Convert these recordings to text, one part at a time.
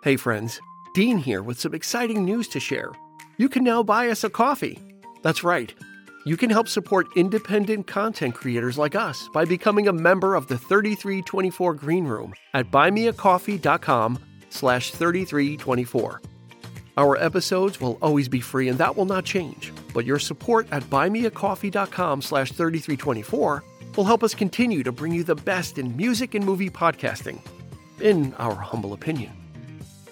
Hey, friends, Dean here with some exciting news to share. You can now buy us a coffee. That's right. You can help support independent content creators like us by becoming a member of the 3324 Green Room at buymeacoffee.com slash 3324. Our episodes will always be free and that will not change, but your support at buymeacoffee.com slash 3324 will help us continue to bring you the best in music and movie podcasting, in our humble opinion.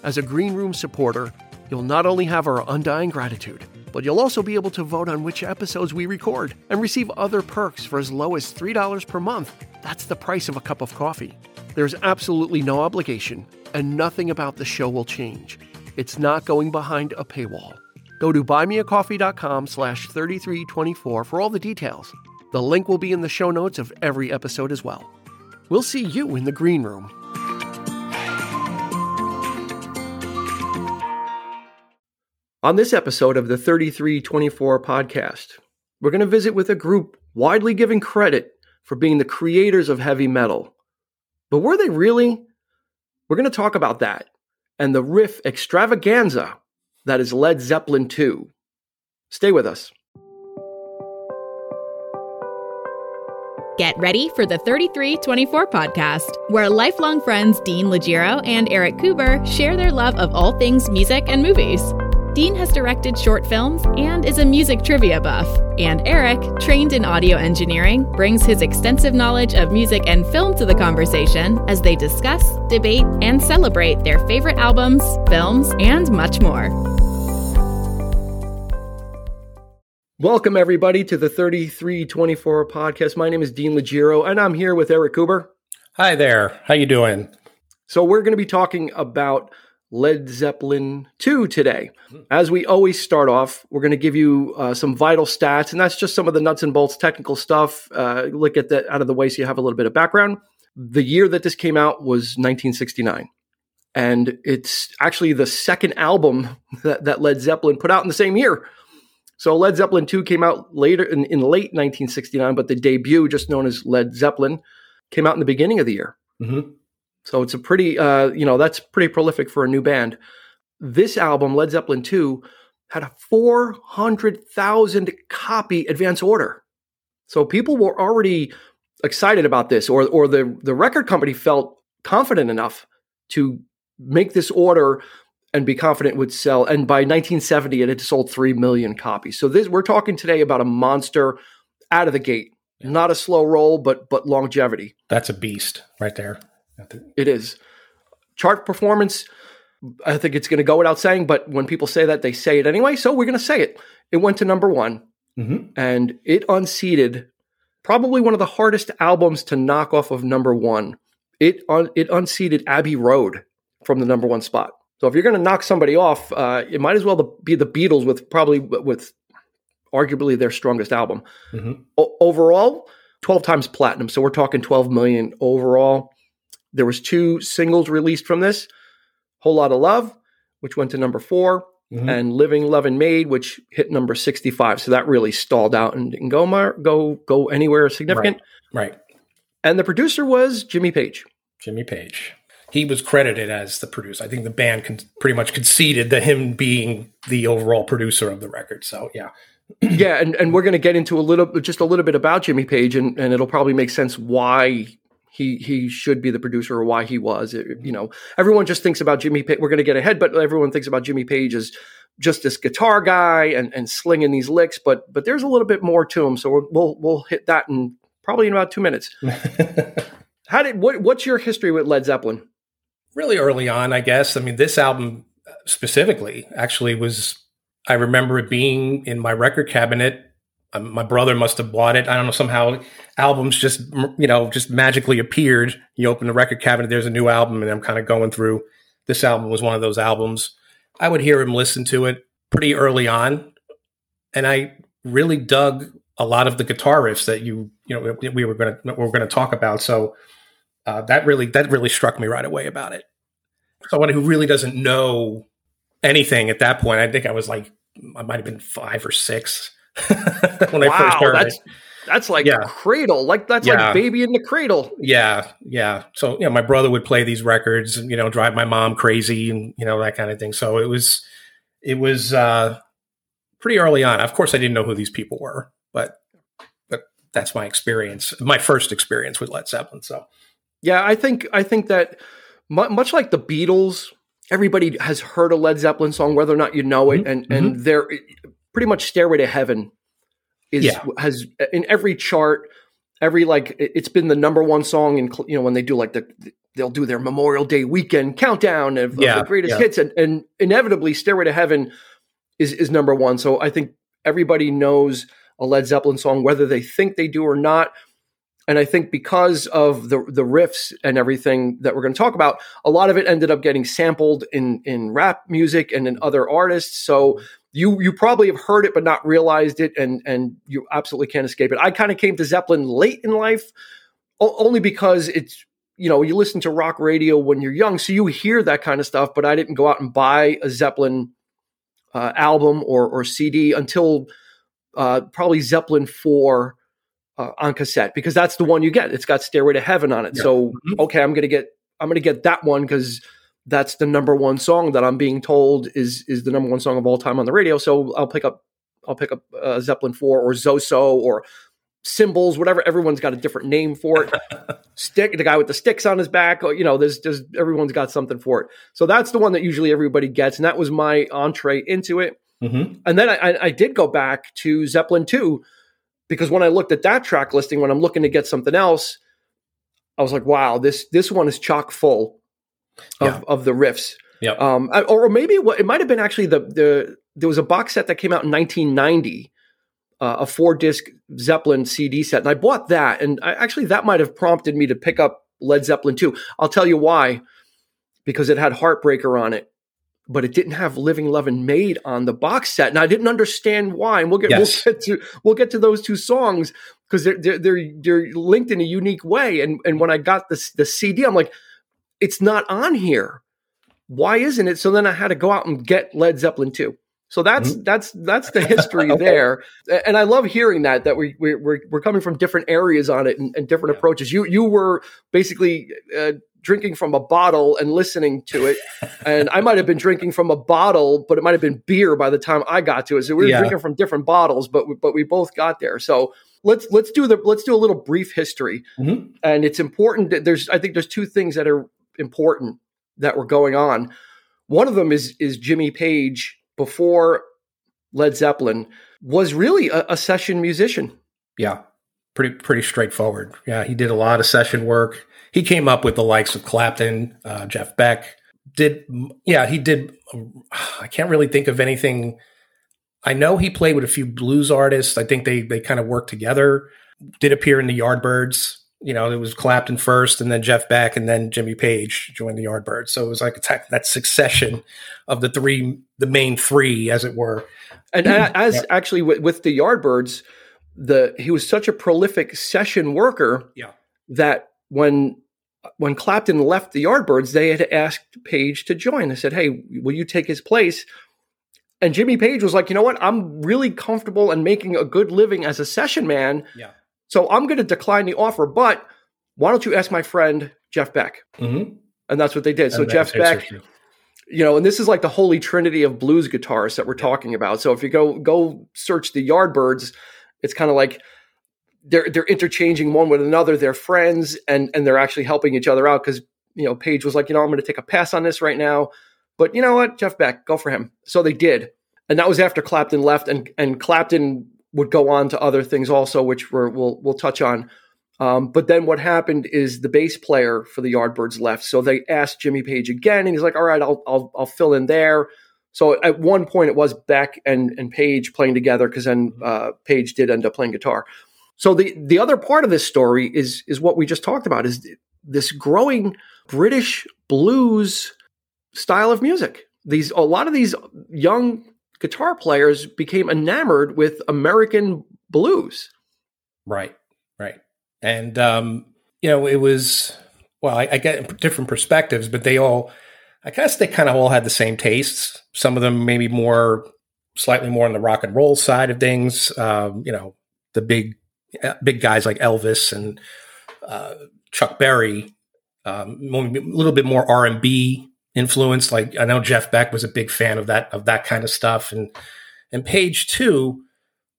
As a Green Room supporter, you'll not only have our undying gratitude, but you'll also be able to vote on which episodes we record and receive other perks for as low as $3 per month. That's the price of a cup of coffee. There's absolutely no obligation, and nothing about the show will change. It's not going behind a paywall. Go to buymeacoffee.com slash 3324 for all the details. The link will be in the show notes of every episode as well. We'll see you in the green room. On this episode of the 3324 podcast, we're going to visit with a group widely given credit for being the creators of heavy metal. But were they really? We're going to talk about that and the riff extravaganza that is Led Zeppelin 2. Stay with us. Get ready for the 3324 podcast, where lifelong friends Dean Legiro and Erik Kuber share their love of all things music and movies. Dean has directed short films and is a music trivia buff. And Erik, trained in audio engineering, brings his extensive knowledge of music and film to the conversation as they discuss, debate, and celebrate their favorite albums, films, and much more. Welcome, everybody, to the 3324 podcast. My name is Dean Legiro, and I'm here with Erik Kuber. Hi there. How you doing? So we're going to be talking about Led Zeppelin 2 today. As we always start off, we're going to give you uh, some vital stats, and that's just some of the nuts and bolts technical stuff. Uh, look at that out of the way so you have a little bit of background. The year that this came out was 1969. And it's actually the second album that, that Led Zeppelin put out in the same year. So Led Zeppelin 2 came out later in, in late 1969, but the debut, just known as Led Zeppelin, came out in the beginning of the year. Mm-hmm. So it's a pretty, uh, you know, that's pretty prolific for a new band. This album, Led Zeppelin 2, had a 400,000 copy advance order. So people were already excited about this, or, or the, the record company felt confident enough to make this order and be confident it would sell. And by 1970, it had sold 3 million copies. So this, we're talking today about a monster out of the gate. Not a slow roll, but but longevity. That's a beast right there. It is. Chart performance, I think it's going to go without saying, but when people say that, they say it anyway. So we're going to say it. It went to number one mm-hmm. and it unseated probably one of the hardest albums to knock off of number one. It, un- it unseated Abbey Road from the number one spot. So if you're going to knock somebody off, uh, it might as well be the Beatles with probably with arguably their strongest album. Mm-hmm. O- overall, 12 times platinum. So we're talking 12 million overall. There was two singles released from this, Whole Lotta Love, which went to number 4 mm-hmm. and Living, Loving Maid, which hit number 65. So that really stalled out and didn't go, mar- go, go anywhere significant. Right. right. And the producer was Jimmy Page. Jimmy Page. He was credited as the producer. I think the band con- pretty much conceded that him being the overall producer of the record. So yeah, yeah, and, and we're going to get into a little, just a little bit about Jimmy Page, and, and it'll probably make sense why he he should be the producer or why he was. It, you know, everyone just thinks about Jimmy Page. We're going to get ahead, but everyone thinks about Jimmy Page as just this guitar guy and, and slinging these licks. But but there's a little bit more to him. So we'll we'll hit that in probably in about two minutes. How did what what's your history with Led Zeppelin? Really early on, I guess. I mean, this album uh, specifically actually was. I remember it being in my record cabinet my brother must have bought it. I don't know. Somehow albums just, you know, just magically appeared. You open the record cabinet, there's a new album, and I'm kind of going through. This album was one of those albums. I would hear him listen to it pretty early on, and I really dug a lot of the guitar riffs that you, you know, we were going to we were going to talk about. So uh, that really that really struck me right away about it. Someone who really doesn't know anything at that point. I think I was like I might have been five or six when wow, I first heard that's, it. That's like Yeah. cradle, like that's Yeah. like baby in the cradle. Yeah, yeah. So you know, my brother would play these records, and you know, drive my mom crazy, and you know that kind of thing. So it was, it was uh, pretty early on. Of course, I didn't know who these people were, but but that's my experience, my first experience with Led Zeppelin. So Yeah, I think I think that mu- much like the Beatles, everybody has heard a Led Zeppelin song, whether or not you know it, Mhm, and and they're pretty much "Stairway to Heaven" is Yeah. has in every chart, every like it- it's been the number one song in cl- you know when they do like the they'll do their Memorial Day weekend countdown of, of the greatest yeah. hits, and, and inevitably "Stairway to Heaven" is is number one. So I think everybody knows a Led Zeppelin song, whether they think they do or not. And I think because of the the riffs and everything that we're going to talk about, a lot of it ended up getting sampled in in rap music and in other artists. So you you probably have heard it but not realized it, and and you absolutely can't escape it. I kind of came to Zeppelin late in life, only because it's you know you listen to rock radio when you're young, so you hear that kind of stuff. But I didn't go out and buy a Zeppelin uh, album or or CD until uh, probably Zeppelin four uh, on cassette because that's the one you get. It's got Stairway to Heaven on it. Yeah. So Mhm. okay, I'm gonna get I'm gonna get that one because that's the number one song that I'm being told is is the number one song of all time on the radio. So I'll pick up I'll pick up uh, Zeppelin four or Zoso or Symbols, whatever. Everyone's got a different name for it. Stick, the guy with the sticks on his back. or, You know, there's there's everyone's got something for it. So that's the one that usually everybody gets, and that was my entree into it. Mhm. And then I, I, I did go back to Zeppelin 2 because when I looked at that track listing, when I'm looking to get something else, I was like, wow, this this one is chock full of, Yeah. of the riffs. Yep. Um, or maybe it, it might have been actually the the there was a box set that came out in 1990, uh, a four disc Zeppelin CD set, and I bought that. And I, actually, that might have prompted me to pick up Led Zeppelin 2. I'll tell you why, because it had Heartbreaker on it, but it didn't have Living Loving Maid on the box set, and I didn't understand why. And we'll get Yes. we'll get to we'll get to those two songs because they're, they're they're they're linked in a unique way. And and when I got the the CD, I'm like, it's not on here. Why isn't it? So then I had to go out and get Led Zeppelin 2. So that's that's that's the history Okay. there, and I love hearing that that we we we're, we're coming from different areas on it and, and different Yeah. approaches. You you were basically uh, drinking from a bottle and listening to it, and I might have been drinking from a bottle, but it might have been beer by the time I got to it. So we were Yeah. drinking from different bottles, but we, but we both got there. So let's let's do the let's do a little brief history, Mhm. and it's important. That there's I think there's two things that are important that were going on. One of them is is Jimmy Page before Led Zeppelin was really a, a session musician. Yeah, pretty pretty straightforward. Yeah, he did a lot of session work. He came up with the likes of Clapton, uh, Jeff Beck. Did yeah, he did. I can't really think of anything. I know he played with a few blues artists. I think they they kind of worked together. Did appear in the Yardbirds. You know, it was Clapton first, and then Jeff Beck, and then Jimmy Page joined the Yardbirds. So it was like a that succession of the three, the main three, as it were. And as actually with, with the Yardbirds, the he was such a prolific session worker Yeah. that when when Clapton left the Yardbirds, they had asked Page to join. They said, "Hey, will you take his place?" And Jimmy Page was like, "You know what? I'm really comfortable and making a good living as a session man, Yeah. So I'm going to decline the offer. But why don't you ask my friend Jeff Beck?" Mm-hmm. And that's what they did. So Jeff Beck you know, and this is like the holy trinity of blues guitarists that we're talking about. So if you go go search the Yardbirds, it's kind of like they're they're interchanging one with another. They're friends and and they're actually helping each other out because you know Page was like, you know, I'm going to take a pass on this right now, but you know what, Jeff Beck, go for him. So they did, and that was after Clapton left, and and Clapton would go on to other things also, which we're, we'll we'll touch on. Um, but then what happened is the bass player for the Yardbirds left, so they asked Jimmy Page again, and he's like, "All right, I'll I'll, I'll fill in there." So at one point it was Beck and and Page playing together because then uh, Page did end up playing guitar. So the the other part of this story is is what we just talked about is this growing British blues style of music. These a lot of these young guitar players became enamored with American blues. Right, right. And, um, you know, it was, well, I, I get different perspectives, but they all, I guess they kind of all had the same tastes. Some of them maybe more, slightly more on the rock and roll side of things. Um, you know, the big uh, big guys like Elvis and uh, Chuck Berry, um, a little bit more R and B influence. Like I know Jeff Beck was a big fan of that of that kind of stuff, and and Page too.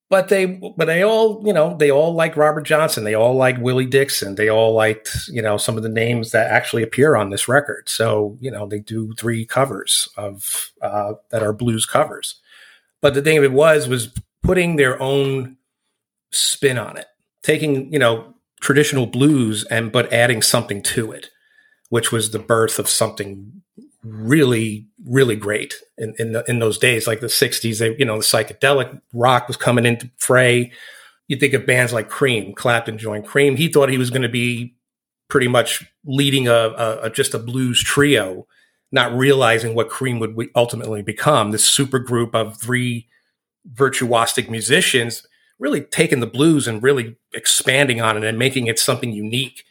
But they, but they all, you know, they all like Robert Johnson. They all like Willie Dixon. They all liked, you know, some of the names that actually appear on this record. So, you know, they do three covers of uh, that are blues covers. But the thing of it was, was putting their own spin on it, taking, you know, traditional blues and but adding something to it, which was the birth of something really, really great in in, the, in those days, like the '60s. They, you know, the psychedelic rock was coming into fray. You think of bands like Cream. Clapton joined Cream. He thought he was going to be pretty much leading a, a, a, just a blues trio, not realizing what Cream would ultimately become. This super group of three virtuosic musicians, really taking the blues and really expanding on it and making it something unique.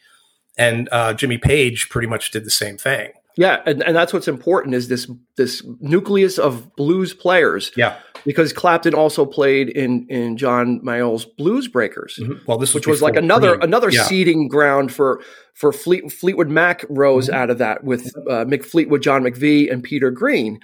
And uh, Jimmy Page pretty much did the same thing. Yeah, and, and that's what's important is this this nucleus of blues players. Yeah, because Clapton also played in in John Mayall's Blues Breakers. Mm-hmm. Well, this which was like another another yeah. seeding ground for for Fleet, Fleetwood Mac rose mm-hmm. out of that with uh, Mick Fleetwood, John McVie, and Peter Green.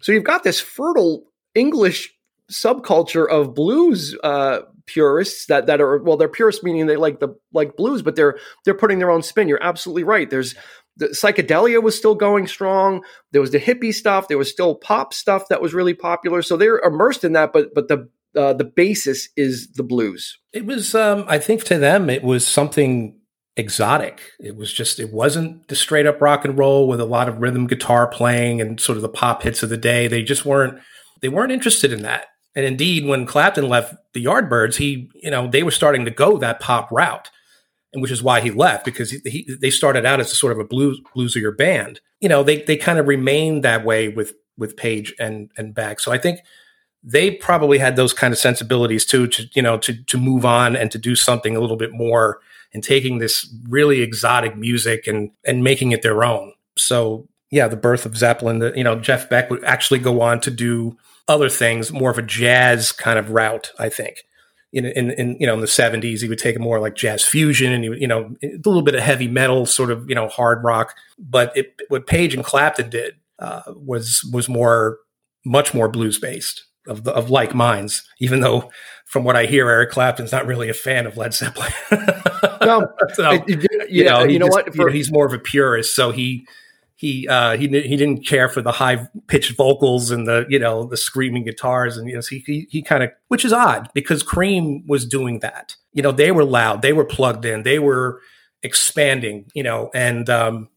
So you've got this fertile English subculture of blues uh, purists that that are well, they're purists meaning they like the like blues, but they're they're putting their own spin. You're absolutely right. There's the psychedelia was still going strong. There was the hippie stuff. There was still pop stuff that was really popular. So they're immersed in that. But but the uh, the basis is the blues. It was, um, I think, to them, it was something exotic. It was just, it wasn't the straight up rock and roll with a lot of rhythm guitar playing and sort of the pop hits of the day. They just weren't, they weren't interested in that. And indeed, when Clapton left the Yardbirds, he, you know, they were starting to go that pop route and which is why he left because he, he, they started out as a sort of a blues bluesier band. You know, they they kind of remained that way with with Page and and Beck. So I think they probably had those kind of sensibilities too to you know to to move on and to do something a little bit more and taking this really exotic music and and making it their own. So yeah, the birth of Zeppelin. The, you know, Jeff Beck would actually go on to do other things, more of a jazz kind of route. I think in, in, in, you know in the 70s he would take a more like jazz fusion and he you know a little bit of heavy metal sort of you know hard rock. But it, what Page and Clapton did uh, was was more much more blues based of the, of like minds even though from what I hear Eric Clapton's not really a fan of Led Zeppelin. No. So, you, you know you know just, what? For, he's more of a purist. So he he uh, he he didn't care for the high pitched vocals and the you know the screaming guitars and you know so he he, he kind of which is odd because Cream was doing that. You know they were loud, they were plugged in, they were expanding. You know, and um,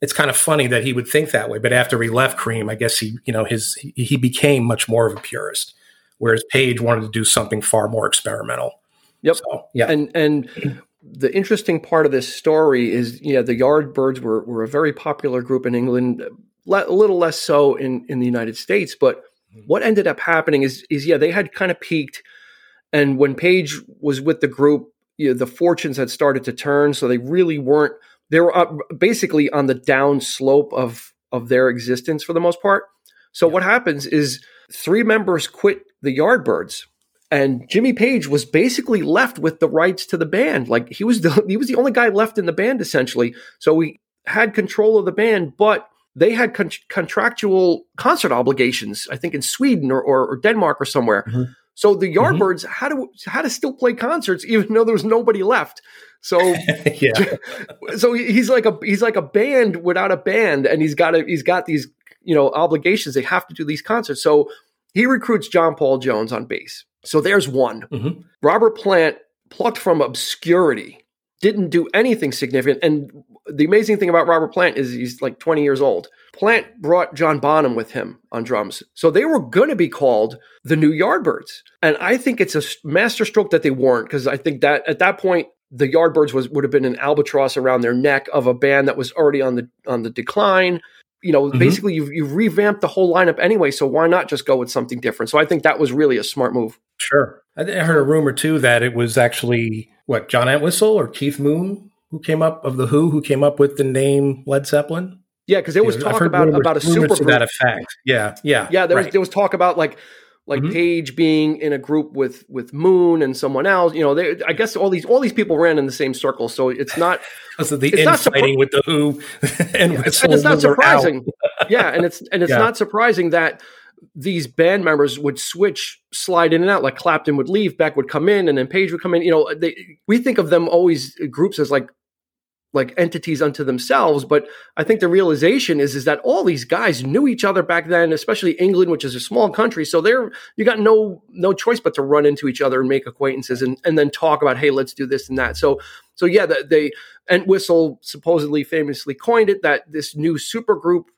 it's kind of funny that he would think that way. But after he left Cream, I guess he you know his he, he became much more of a purist, whereas Page wanted to do something far more experimental. Yep. So, yeah. And and the interesting part of this story is, yeah, the Yardbirds were, were a very popular group in England, a little less so in, in the United States. But mm-hmm. what ended up happening is, is yeah, they had kind of peaked. And when Page was with the group, you know, the fortunes had started to turn. So they really weren't, they were up basically on the down slope of, of their existence for the most part. So yeah. what happens is three members quit the Yardbirds and Jimmy Page was basically left with the rights to the band. Like he was the he was the only guy left in the band essentially. So we had control of the band, but they had con- contractual concert obligations. I think in Sweden or, or, or Denmark or somewhere. Mm-hmm. So the mm-hmm. Yardbirds mm-hmm. had to had to still play concerts even though there was nobody left. So yeah, so he's like a he's like a band without a band, and he's got a, he's got these you know obligations. They have to do these concerts. So he recruits John Paul Jones on bass. So there's one. Mm-hmm. Robert Plant plucked from obscurity, didn't do anything significant. And the amazing thing about Robert Plant is he's like 20 years old. Plant brought John Bonham with him on drums. So they were going to be called the New Yardbirds. And I think it's a masterstroke that they weren't because I think that at that point, the Yardbirds was would have been an albatross around their neck of a band that was already on the on the decline you know, mm-hmm. basically you've, you've revamped the whole lineup anyway. So why not just go with something different? So I think that was really a smart move. Sure. I heard a rumor too that it was actually what John Entwistle or Keith Moon who came up of the Who who came up with the name Led Zeppelin. Yeah, because there was talk about rumors, about a super group. to that effect. Yeah, yeah, yeah. There right. was there was talk about like like mm-hmm. Page being in a group with with Moon and someone else. You know, they, I guess all these all these people ran in the same circle, so it's not. So the it's not with the Who, and, yeah, and it's not surprising. yeah, and it's and it's yeah. not surprising that these band members would switch, slide in and out. Like Clapton would leave, Beck would come in, and then Page would come in. You know, they, we think of them always groups as like like entities unto themselves. But I think the realization is is that all these guys knew each other back then, especially England, which is a small country. So there, you got no no choice but to run into each other and make acquaintances and and then talk about, hey, let's do this and that. So so yeah, they Entwistle supposedly famously coined it that this new super group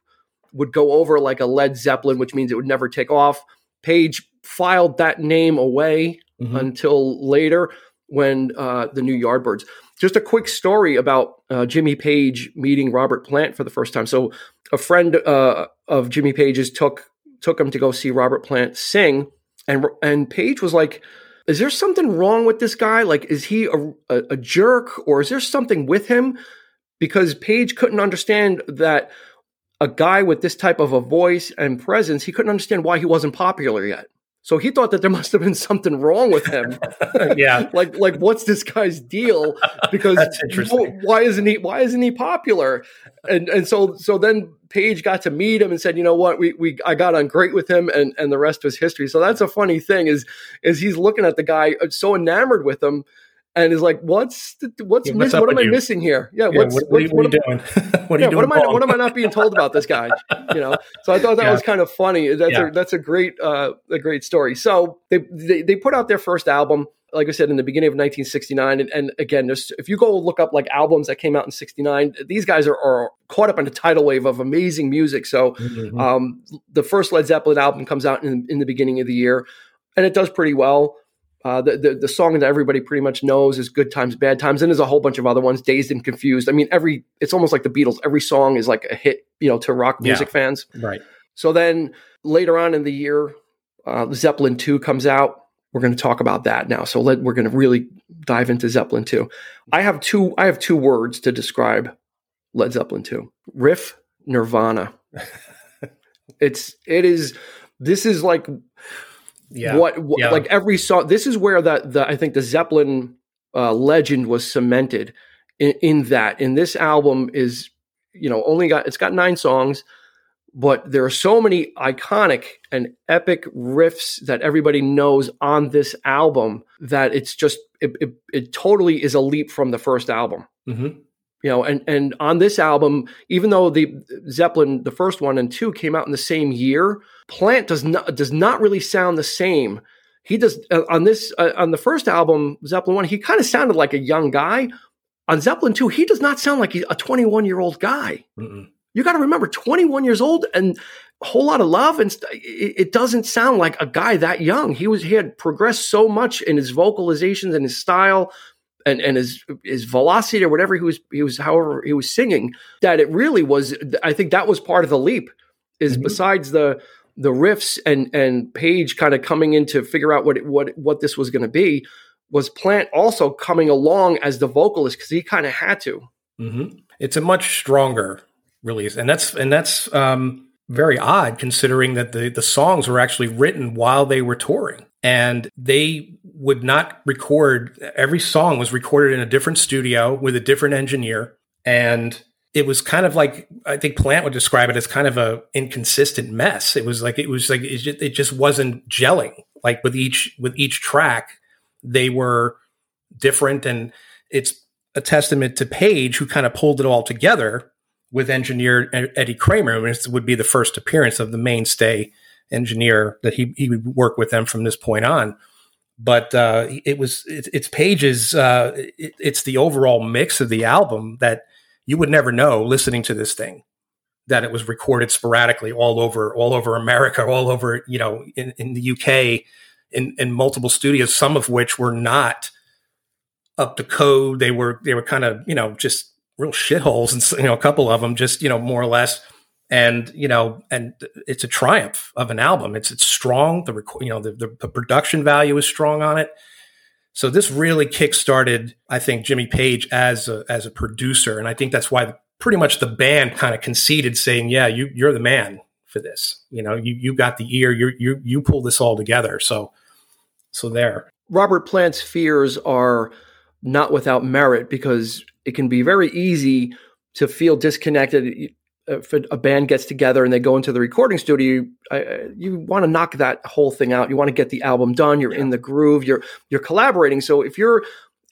would go over like a Led Zeppelin, which means it would never take off. Page filed that name away mm-hmm. until later when uh, the new Yardbirds. Just a quick story about uh, Jimmy Page meeting Robert Plant for the first time. So a friend uh, of Jimmy Page's took took him to go see Robert Plant sing, and and Page was like, "Is there something wrong with this guy? Like, is he a, a, a jerk, or is there something with him?" Because Page couldn't understand that a guy with this type of a voice and presence, he couldn't understand why he wasn't popular yet. So he thought that there must have been something wrong with him. yeah. like like what's this guy's deal? Because why isn't he why isn't he popular? And and so so then Page got to meet him and said, you know what, we we I got on great with him and and the rest was history. So that's a funny thing is is he's looking at the guy uh, so enamored with him and is like, "What's the, what's, yeah, what's what am I you? missing here? Yeah, yeah what's, what, what, what, what, are you doing? what are you doing? What am I what am I not being told about this guy? You know." So I thought that yeah. was kind of funny. That's a that's a great uh, a great story. So they, they they put out their first album. Like I said, in the beginning of 1969, and, and again, if you go look up like albums that came out in '69, these guys are, are, caught up in a tidal wave of amazing music. So, mm-hmm. um, the first Led Zeppelin album comes out in, in the beginning of the year, and it does pretty well. Uh, the, the, the song that everybody pretty much knows is "Good Times, Bad Times," and there's a whole bunch of other ones, "Dazed and Confused." I mean, every it's almost like the Beatles. Every song is like a hit, you know, to rock music yeah. fans. Right. So then later on in the year, uh, Zeppelin two comes out. We're going to talk about that now. So let, we're going to really dive into Zeppelin two. I have two. I have two words to describe Led Zeppelin two: riff, Nirvana. it's it is. This is like yeah. What, what yeah. like every song? This is where that the I think the Zeppelin uh, legend was cemented. In, in that, in this album is you know only got it's got nine songs, but there are so many iconic and epic riffs that everybody knows on this album that it's just it, it, it totally is a leap from the first album. Mm-hmm you know and and on this album even though the zeppelin the first one and two came out in the same year plant does not does not really sound the same. He does uh, on this uh, on the first album zeppelin one he kind of sounded like a young guy. On zeppelin 2 he does not sound like a 21 year old guy. Mm-mm. you got to remember 21 years old and a whole lot of love and st- it, it doesn't sound like a guy that young. He was he had progressed so much in his vocalizations and his style and, and his his velocity or whatever he was he was however he was singing that it really was I think that was part of the leap is mm-hmm. besides the the riffs and and Page kind of coming in to figure out what what what this was going to be was Plant also coming along as the vocalist because he kind of had to. Mm-hmm. It's a much stronger release, and that's and that's um, very odd considering that the the songs were actually written while they were touring, and they would not record every song was recorded in a different studio with a different engineer and it was kind of like I think Plant would describe it as kind of a inconsistent mess. It was like it was like it just, it just wasn't gelling. Like with each with each track, they were different, and it's a testament to Page who kind of pulled it all together with engineer Eddie Kramer. This would be the first appearance of the mainstay engineer that he he would work with them from this point on but uh, it was it, it's Page's. Uh, it, it's the overall mix of the album that you would never know listening to this thing that it was recorded sporadically all over all over America, all over you know in, in the UK, in, in multiple studios, some of which were not up to code. They were they were kind of you know just real shitholes, and you know a couple of them just you know more or less and you know and it's a triumph of an album it's it's strong the you know the, the, the production value is strong on it so this really kick-started i think jimmy page as a as a producer and i think that's why pretty much the band kind of conceded saying yeah you you're the man for this. You know, you you got the ear, you you you pull this all together. So so there. Robert Plant's fears are not without merit because it can be very easy to feel disconnected if a band gets together and they go into the recording studio, you, you want to knock that whole thing out. You want to get the album done. You're yeah. in the groove. You're you're collaborating. So if you're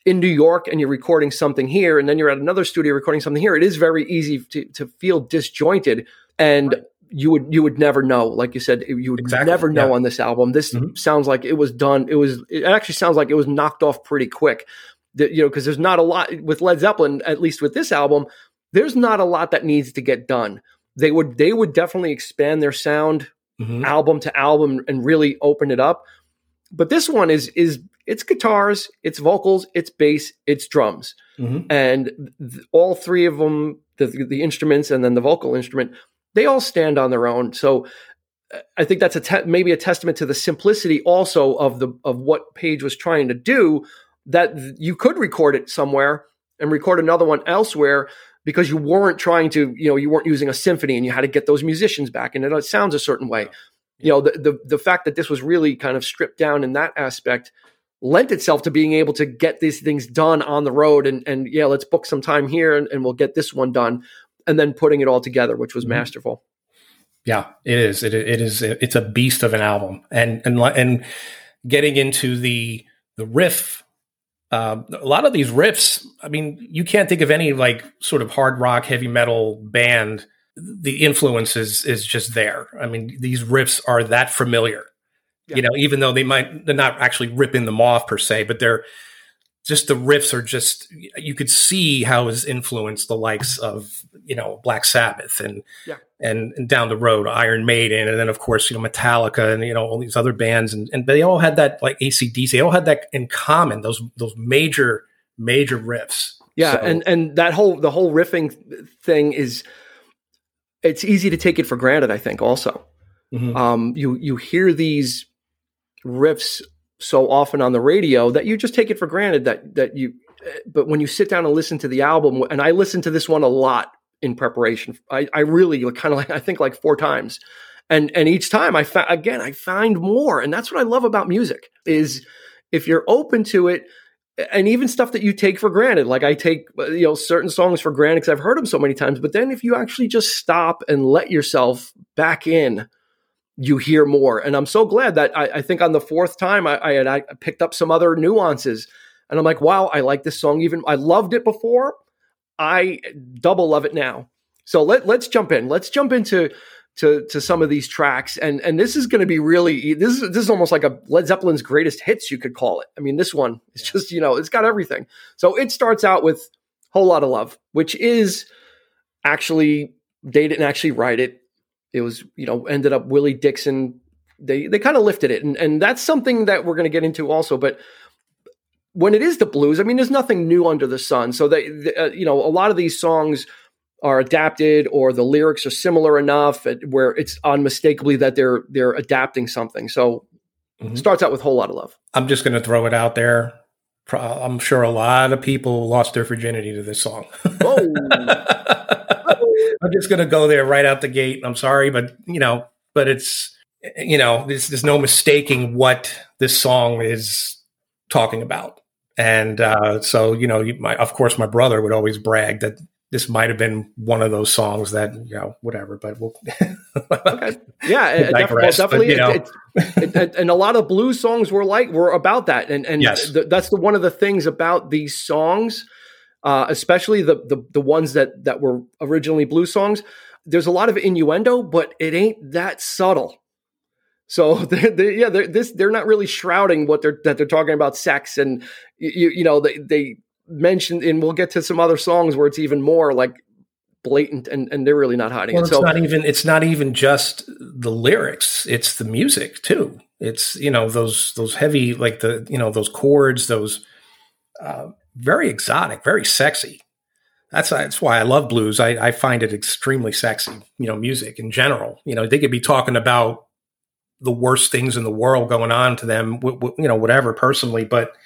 in New York and you're recording something here, and then you're at another studio recording something here, it is very easy to, to feel disjointed, and right. you would you would never know. Like you said, you would exactly. never know yeah. on this album. This mm-hmm. sounds like it was done. It was. It actually sounds like it was knocked off pretty quick. That you know, because there's not a lot with Led Zeppelin. At least with this album, there's not a lot that needs to get done. They would they would definitely expand their sound mm-hmm. album to album and really open it up. But this one is is it's guitars, it's vocals, it's bass, it's drums, mm-hmm. and th- all three of them, the, the instruments and then the vocal instrument, they all stand on their own. So uh, I think that's a te- maybe a testament to the simplicity also of the of what Page was trying to do. That you could record it somewhere and record another one elsewhere because you weren't trying to, you know, you weren't using a symphony and you had to get those musicians back. And it sounds a certain way. You know, the, the the fact that this was really kind of stripped down in that aspect lent itself to being able to get these things done on the road and and yeah let's book some time here and, and we'll get this one done and then putting it all together which was mm-hmm. masterful. Yeah it is. It, it is. It's a beast of an album. And and and getting into the the riff uh, a lot of these riffs i mean you can't think of any like sort of hard rock heavy metal band the influence is is just there i mean these riffs are that familiar yeah. You know, even though they might they're not actually ripping them off per se, but they're just the riffs are just you could see how it's influenced the likes of you know Black Sabbath and yeah. And, and down the road Iron Maiden and then of course you know Metallica and you know all these other bands and, and they all had that like ACDC they all had that in common those those major major riffs yeah so, and and that whole the whole riffing thing is it's easy to take it for granted I think also mm-hmm. um, you you hear these riffs so often on the radio that you just take it for granted that that you but when you sit down and listen to the album and I listened to this one a lot in preparation I, I really kind of like I think like four times and and each time I fa- again I find more and that's what I love about music is if you're open to it and even stuff that you take for granted like I take uh, you know certain songs for granted because I've heard them so many times but then if you actually just stop and let yourself back in you hear more. And I'm so glad that I, I think on the fourth time I, I had I picked up some other nuances. And I'm like, wow, I like this song even. I loved it before. I double love it now. So let let's jump in. Let's jump into to to some of these tracks. And and this is going to be really this is this is almost like a Led Zeppelin's greatest hits, you could call it. I mean, this one is just you know it's got everything. So it starts out with "Whole Lotta Love," which is actually they didn't actually write it it was, you know, ended up Willie Dixon. They they kind of lifted it, and and that's something that we're going to get into also. But when it is the blues, I mean, there's nothing new under the sun. So they, they uh, you know, a lot of these songs are adapted or the lyrics are similar enough where it's unmistakably that they're they're adapting something. So mm-hmm. starts out with whole lotta love. I'm just going to throw it out there. I'm sure a lot of people lost their virginity to this song. Oh. I'm just going to go there right out the gate. I'm sorry, but you know, but it's you know, there's, there's no mistaking what this song is talking about. And uh, so, you know, my, of course, my brother would always brag that this might have been one of those songs that you know whatever but we'll okay. yeah digress, definitely, but, you know. it, it, it, and a lot of blues songs were like were about that and and yes. th- that's the one of the things about these songs uh, especially the, the the ones that that were originally blues songs. There's a lot of innuendo, but it ain't that subtle. So they're, they're, yeah, they're, this they're not really shrouding what they're that they're talking about sex and you you know they they mentioned and we'll get to some other songs where it's even more like blatant and, and they're really not hiding well, it. So it's not even it's not even just the lyrics; it's the music too. It's you know those those heavy like the you know those chords, those uh, very exotic, very sexy. That's that's why I love blues. I, I find it extremely sexy. You know, music in general. You know, they could be talking about the worst things in the world going on to them. W- w- you know, whatever personally, but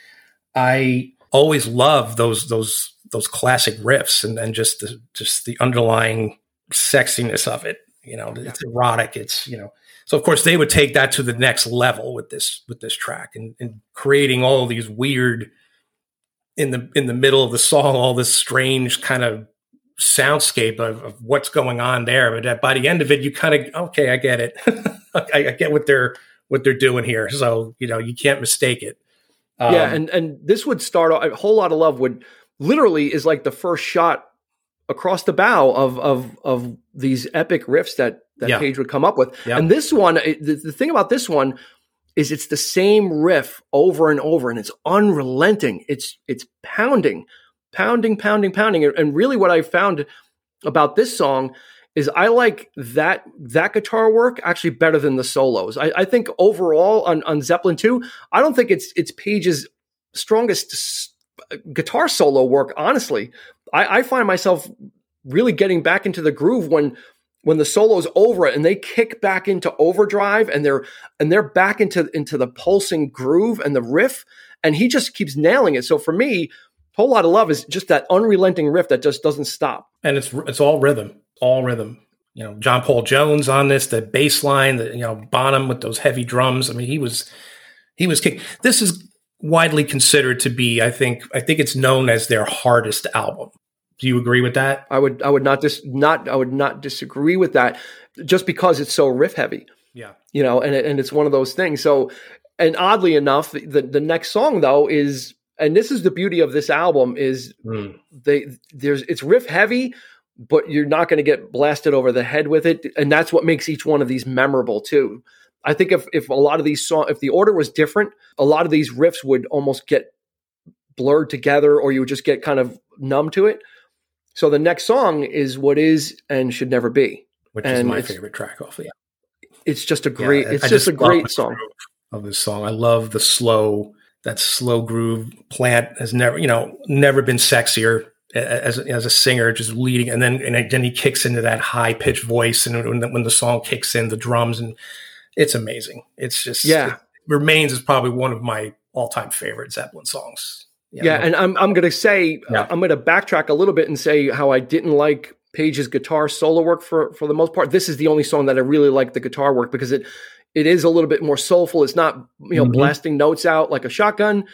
I always love those those those classic riffs and, and just the just the underlying sexiness of it. You know, it's erotic. It's you know. So of course they would take that to the next level with this with this track and, and creating all these weird in the in the middle of the song, all this strange kind of soundscape of, of what's going on there. But by the end of it, you kind of okay, I get it. I, I, get what they're what they're doing here. So you know you can't mistake it. Um, yeah, and and this would start a whole lotta love would literally is like the first shot across the bow of of of these epic riffs that that yeah. Page would come up with. Yeah. And this one, the, the thing about this one is it's the same riff over and over, and it's unrelenting. It's it's pounding, pounding, pounding, pounding. And really, what I found about this song is I like that that guitar work actually better than the solos. I, I think overall on, on Zeppelin 2, I don't think it's it's Page's strongest guitar solo work. Honestly, I, I find myself really getting back into the groove when when the solo's over and they kick back into overdrive and they're and they're back into into the pulsing groove and the riff and he just keeps nailing it. So for me, whole lotta love is just that unrelenting riff that just doesn't stop. And it's it's all rhythm all rhythm. You know, John Paul Jones on this, the bass line, the you know, Bonham with those heavy drums. I mean, he was he was kick. This is widely considered to be, I think, I think it's known as their hardest album. Do you agree with that? I would I would not dis not I would not disagree with that just because it's so riff heavy. Yeah. You know, and and it's one of those things. So and oddly enough, the the next song though is and this is the beauty of this album is mm. they there's it's riff heavy but you're not going to get blasted over the head with it. And that's what makes each one of these memorable too. I think if, if a lot of these songs, if the order was different, a lot of these riffs would almost get blurred together or you would just get kind of numb to it. So the next song is what is and should never be. Which and is my favorite track off the It's just a great, yeah, it's just, just, a great song. Of this song. I love the slow, that slow groove plant has never, you know, never been sexier as, as a singer, just leading, and then and then he kicks into that high pitched voice, and when the, when the, song kicks in, the drums, and it's amazing. It's just yeah, it remains is probably one of my all time favorite Zeppelin songs. Yeah, yeah and I'm I'm gonna say uh, yeah. I'm gonna backtrack a little bit and say how I didn't like Page's guitar solo work for for the most part. This is the only song that I really like the guitar work because it it is a little bit more soulful. It's not you know mm-hmm. blasting notes out like a shotgun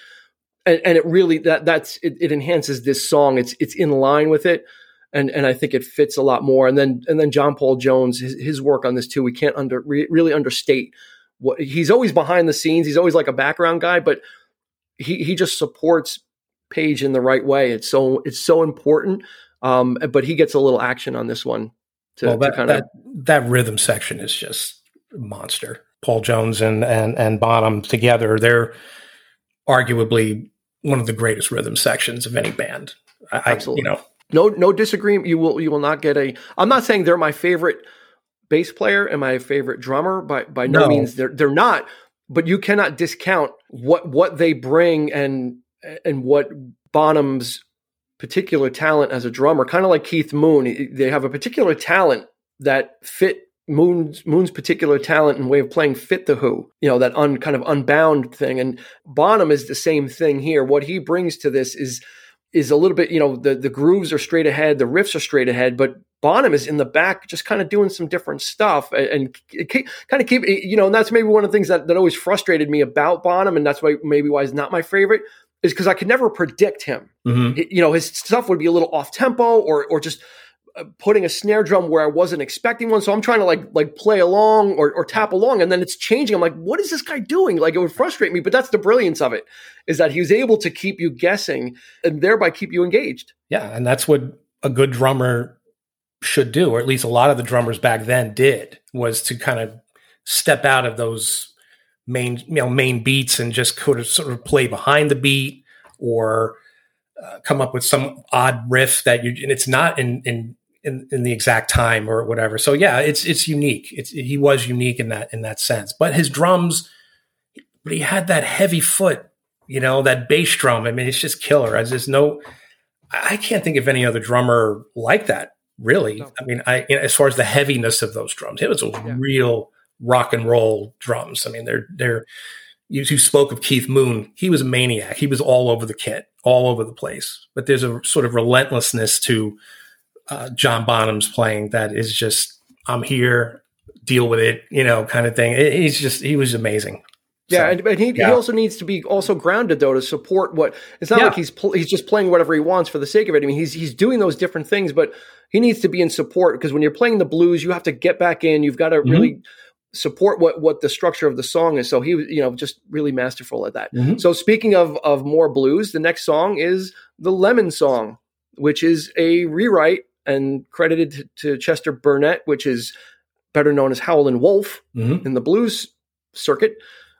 and, and it really that that's it, it, enhances this song. It's it's in line with it, and and I think it fits a lot more. And then and then John Paul Jones, his, his work on this too. We can't under re, really understate what he's always behind the scenes. He's always like a background guy, but he he just supports Page in the right way. It's so it's so important. Um, but he gets a little action on this one to, well, that, kind of that, that rhythm section is just monster. Paul Jones and and and Bonham together, they're arguably one of the greatest rhythm sections of any band. I, Absolutely. you know, no, no disagreement. You will, you will not get a. I'm not saying they're my favorite bass player and my favorite drummer. By by no, no means they're they're not. But you cannot discount what what they bring and and what Bonham's particular talent as a drummer. Kind of like Keith Moon, they have a particular talent that fit Moon's Moon's particular talent and way of playing fit the Who, you know, that un, kind of unbound thing. And Bonham is the same thing here. What he brings to this is is a little bit, you know, the the grooves are straight ahead, the riffs are straight ahead, but Bonham is in the back, just kind of doing some different stuff and, and kind of keep, you know, and that's maybe one of the things that, that always frustrated me about Bonham, and that's why maybe why he's not my favorite is because I could never predict him. Mm-hmm. It, you know, his stuff would be a little off tempo or or just putting a snare drum where I wasn't expecting one. So I'm trying to like like play along or, or tap along, and then it's changing. I'm like, what is this guy doing? Like it would frustrate me, but that's the brilliance of it, is that he was able to keep you guessing and thereby keep you engaged. Yeah, and that's what a good drummer should do, or at least a lot of the drummers back then did, was to kind of step out of those main you know main beats and just sort of sort of play behind the beat or uh, come up with some odd riff that you and it's not in in in, in the exact time or whatever. So yeah, it's it's unique. It's he was unique in that in that sense. But his drums, but he had that heavy foot, you know, that bass drum. I mean, it's just killer. As there's no, I can't think of any other drummer like that. Really, no. I mean, I you know, as far as the heaviness of those drums, it was a yeah. real rock and roll drums. I mean, they're they're. You, you spoke of Keith Moon. He was a maniac. He was all over the kit, all over the place. But there's a sort of relentlessness to uh, John Bonham's playing that is just I'm here, deal with it, you know, kind of thing. It, he's just he was amazing. Yeah, so, and, he, yeah. he also needs to be also grounded though to support what it's not yeah. like he's pl- he's just playing whatever he wants for the sake of it. I mean, he's he's doing those different things, but he needs to be in support because when you're playing the blues, you have to get back in. You've got to mm-hmm. really support what what the structure of the song is. So he was, you know, just really masterful at that. Mm-hmm. So speaking of of more blues, the next song is the Lemon Song, which is a rewrite and credited to, to Chester Burnett, which is better known as Howlin' Wolf mm-hmm. in the blues circuit.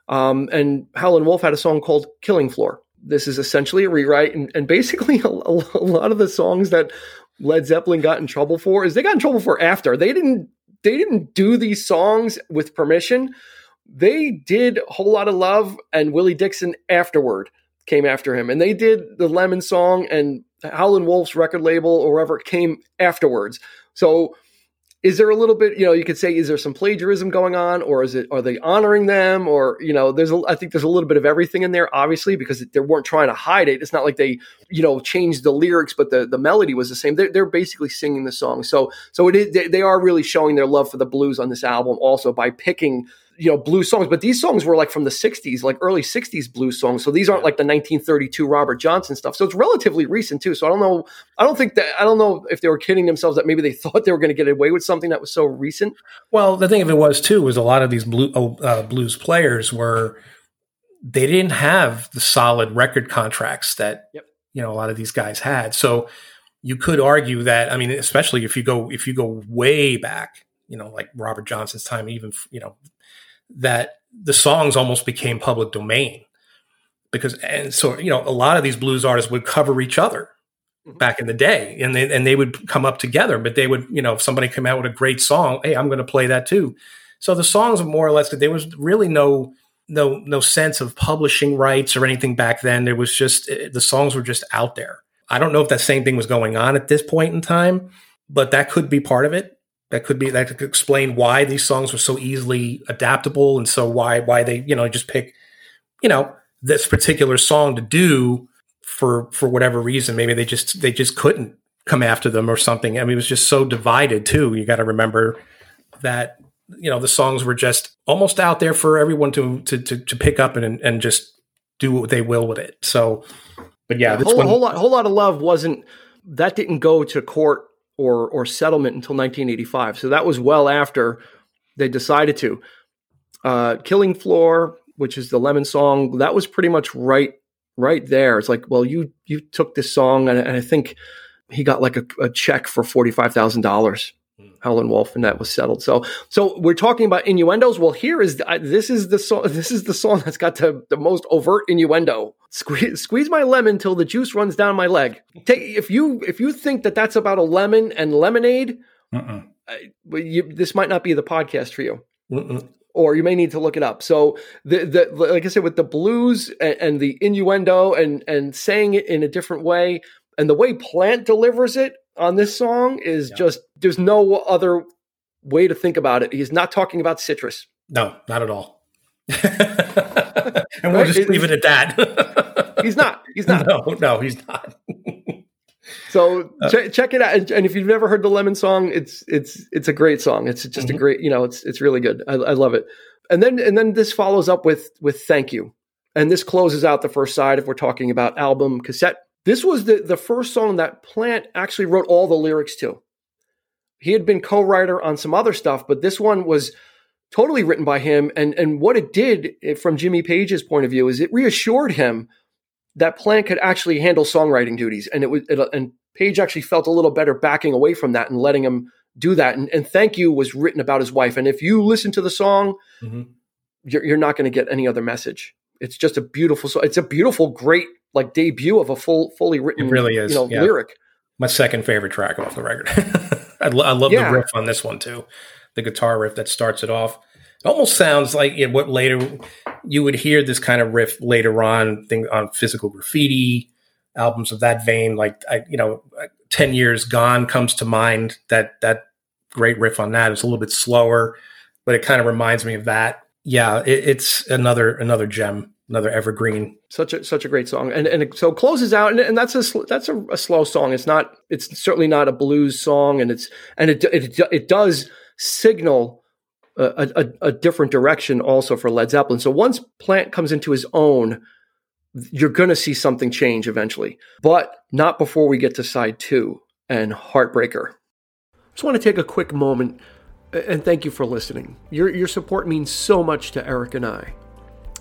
Um, and Howlin' Wolf had a song called Killing Floor. This is essentially a rewrite, and, and basically a, a lot of the songs that Led Zeppelin got in trouble for is they got in trouble for after they didn't they didn't do these songs with permission. They did a whole lotta love, and Willie Dixon afterward came after him, and they did the Lemon song and Howlin' Wolf's record label or wherever it came afterwards. So is there a little bit you know you could say is there some plagiarism going on or is it are they honoring them or you know there's a, i think there's a little bit of everything in there obviously because they weren't trying to hide it. It's not like they you know changed the lyrics but the, the melody was the same. They're, they're basically singing the song. So so it is they, they are really showing their love for the blues on this album also by picking you know blues songs but these songs were like from the 60s like early 60s blues songs. So these aren't like the 1932 robert johnson stuff. So it's relatively recent too. So i don't know i don't think that i don't know if they were kidding themselves that maybe they thought they were going to get away with something that was so recent. Well the thing of it was too was a lot of these blue, oh, uh, blues players were they didn't have the solid record contracts that yep. you know a lot of these guys had. So you could argue that i mean especially if you go if you go way back you know like robert johnson's time even you know that the songs almost became public domain. Because and so you know a lot of these blues artists would cover each other mm-hmm. back in the day and they and they would come up together but they would you know if somebody came out with a great song hey i'm going to play that too. So the songs were more or less there was really no no no sense of publishing rights or anything back then. There was just eh, the songs were just out there. I don't know if that same thing was going on at this point in time but that could be part of it that could be that could explain why these songs were so easily adaptable and so why why they you know just pick you know this particular song to do for for whatever reason. Maybe they just they just couldn't come after them or something. I mean it was just so divided too. You got to remember that you know the songs were just almost out there for everyone to to to, to pick up and and just do what they will with it. So but yeah, yeah whole, one, whole lot whole lotta love wasn't that didn't go to court or or settlement until 1985. So that was well after they decided to. Uh, Killing Floor, which is the Lemon song, that was pretty much right right there. It's like, well, you you took this song, and, and I think he got like a, a check for forty five thousand dollars Howlin' Wolf, and that was settled. So, so we're talking about innuendos. Well, here is uh, this is the song. This is the song that's got the, the most overt innuendo. Squeeze, squeeze my lemon till the juice runs down my leg. Take, if you if you think that that's about a lemon and lemonade, uh, you, this might not be the podcast for you. Uh-uh. Or you may need to look it up. So, the, the like I said, with the blues and, and the innuendo and and saying it in a different way, and the way Plant delivers it, on this song is yeah. just there's no other way to think about it. He's not talking about citrus. No, not at all. And we'll just leave it at that. he's not. He's not. No, no, he's not. so uh, ch- check it out, and, and, if you've never heard the Lemon song, it's it's it's a great song. It's just mm-hmm. a great, you know, it's it's really good. I, I love it. And then and then this follows up with with Thank You, and this closes out the first side if we're talking about album cassette this was the, the first song that Plant actually wrote all the lyrics to. He had been co-writer on some other stuff, but this one was totally written by him. And, and what it did eh, from Jimmy Page's point of view is it reassured him that Plant could actually handle songwriting duties. And it was, it, and Page actually felt a little better backing away from that and letting him do that. And, and Thank You was written about his wife. And if you listen to the song, mm-hmm. you're, you're not going to get any other message. It's just a beautiful song. It's a beautiful, great like debut of a full fully written it really is you know yeah. lyric my second favorite track off the record I, lo- I, love yeah. the riff on this one too the guitar riff that starts it off it almost sounds like you know, what later you would hear this kind of riff later on thing on physical graffiti albums of that vein like I, you know 10 years gone comes to mind that that great riff on that is a little bit slower but it kind of reminds me of that yeah it, it's another another gem another evergreen. Such a such a great song, and and it, so closes out, and, and that's a that's a, a, slow song. It's not. It's certainly not a blues song, and it's and it it it does signal a, a, a, different direction also for Led Zeppelin. So once Plant comes into his own, you're going to see something change eventually, but not before we get to side two and Heartbreaker. Just want to take a quick moment and thank you for listening. Your, your support means so much to Eric and I.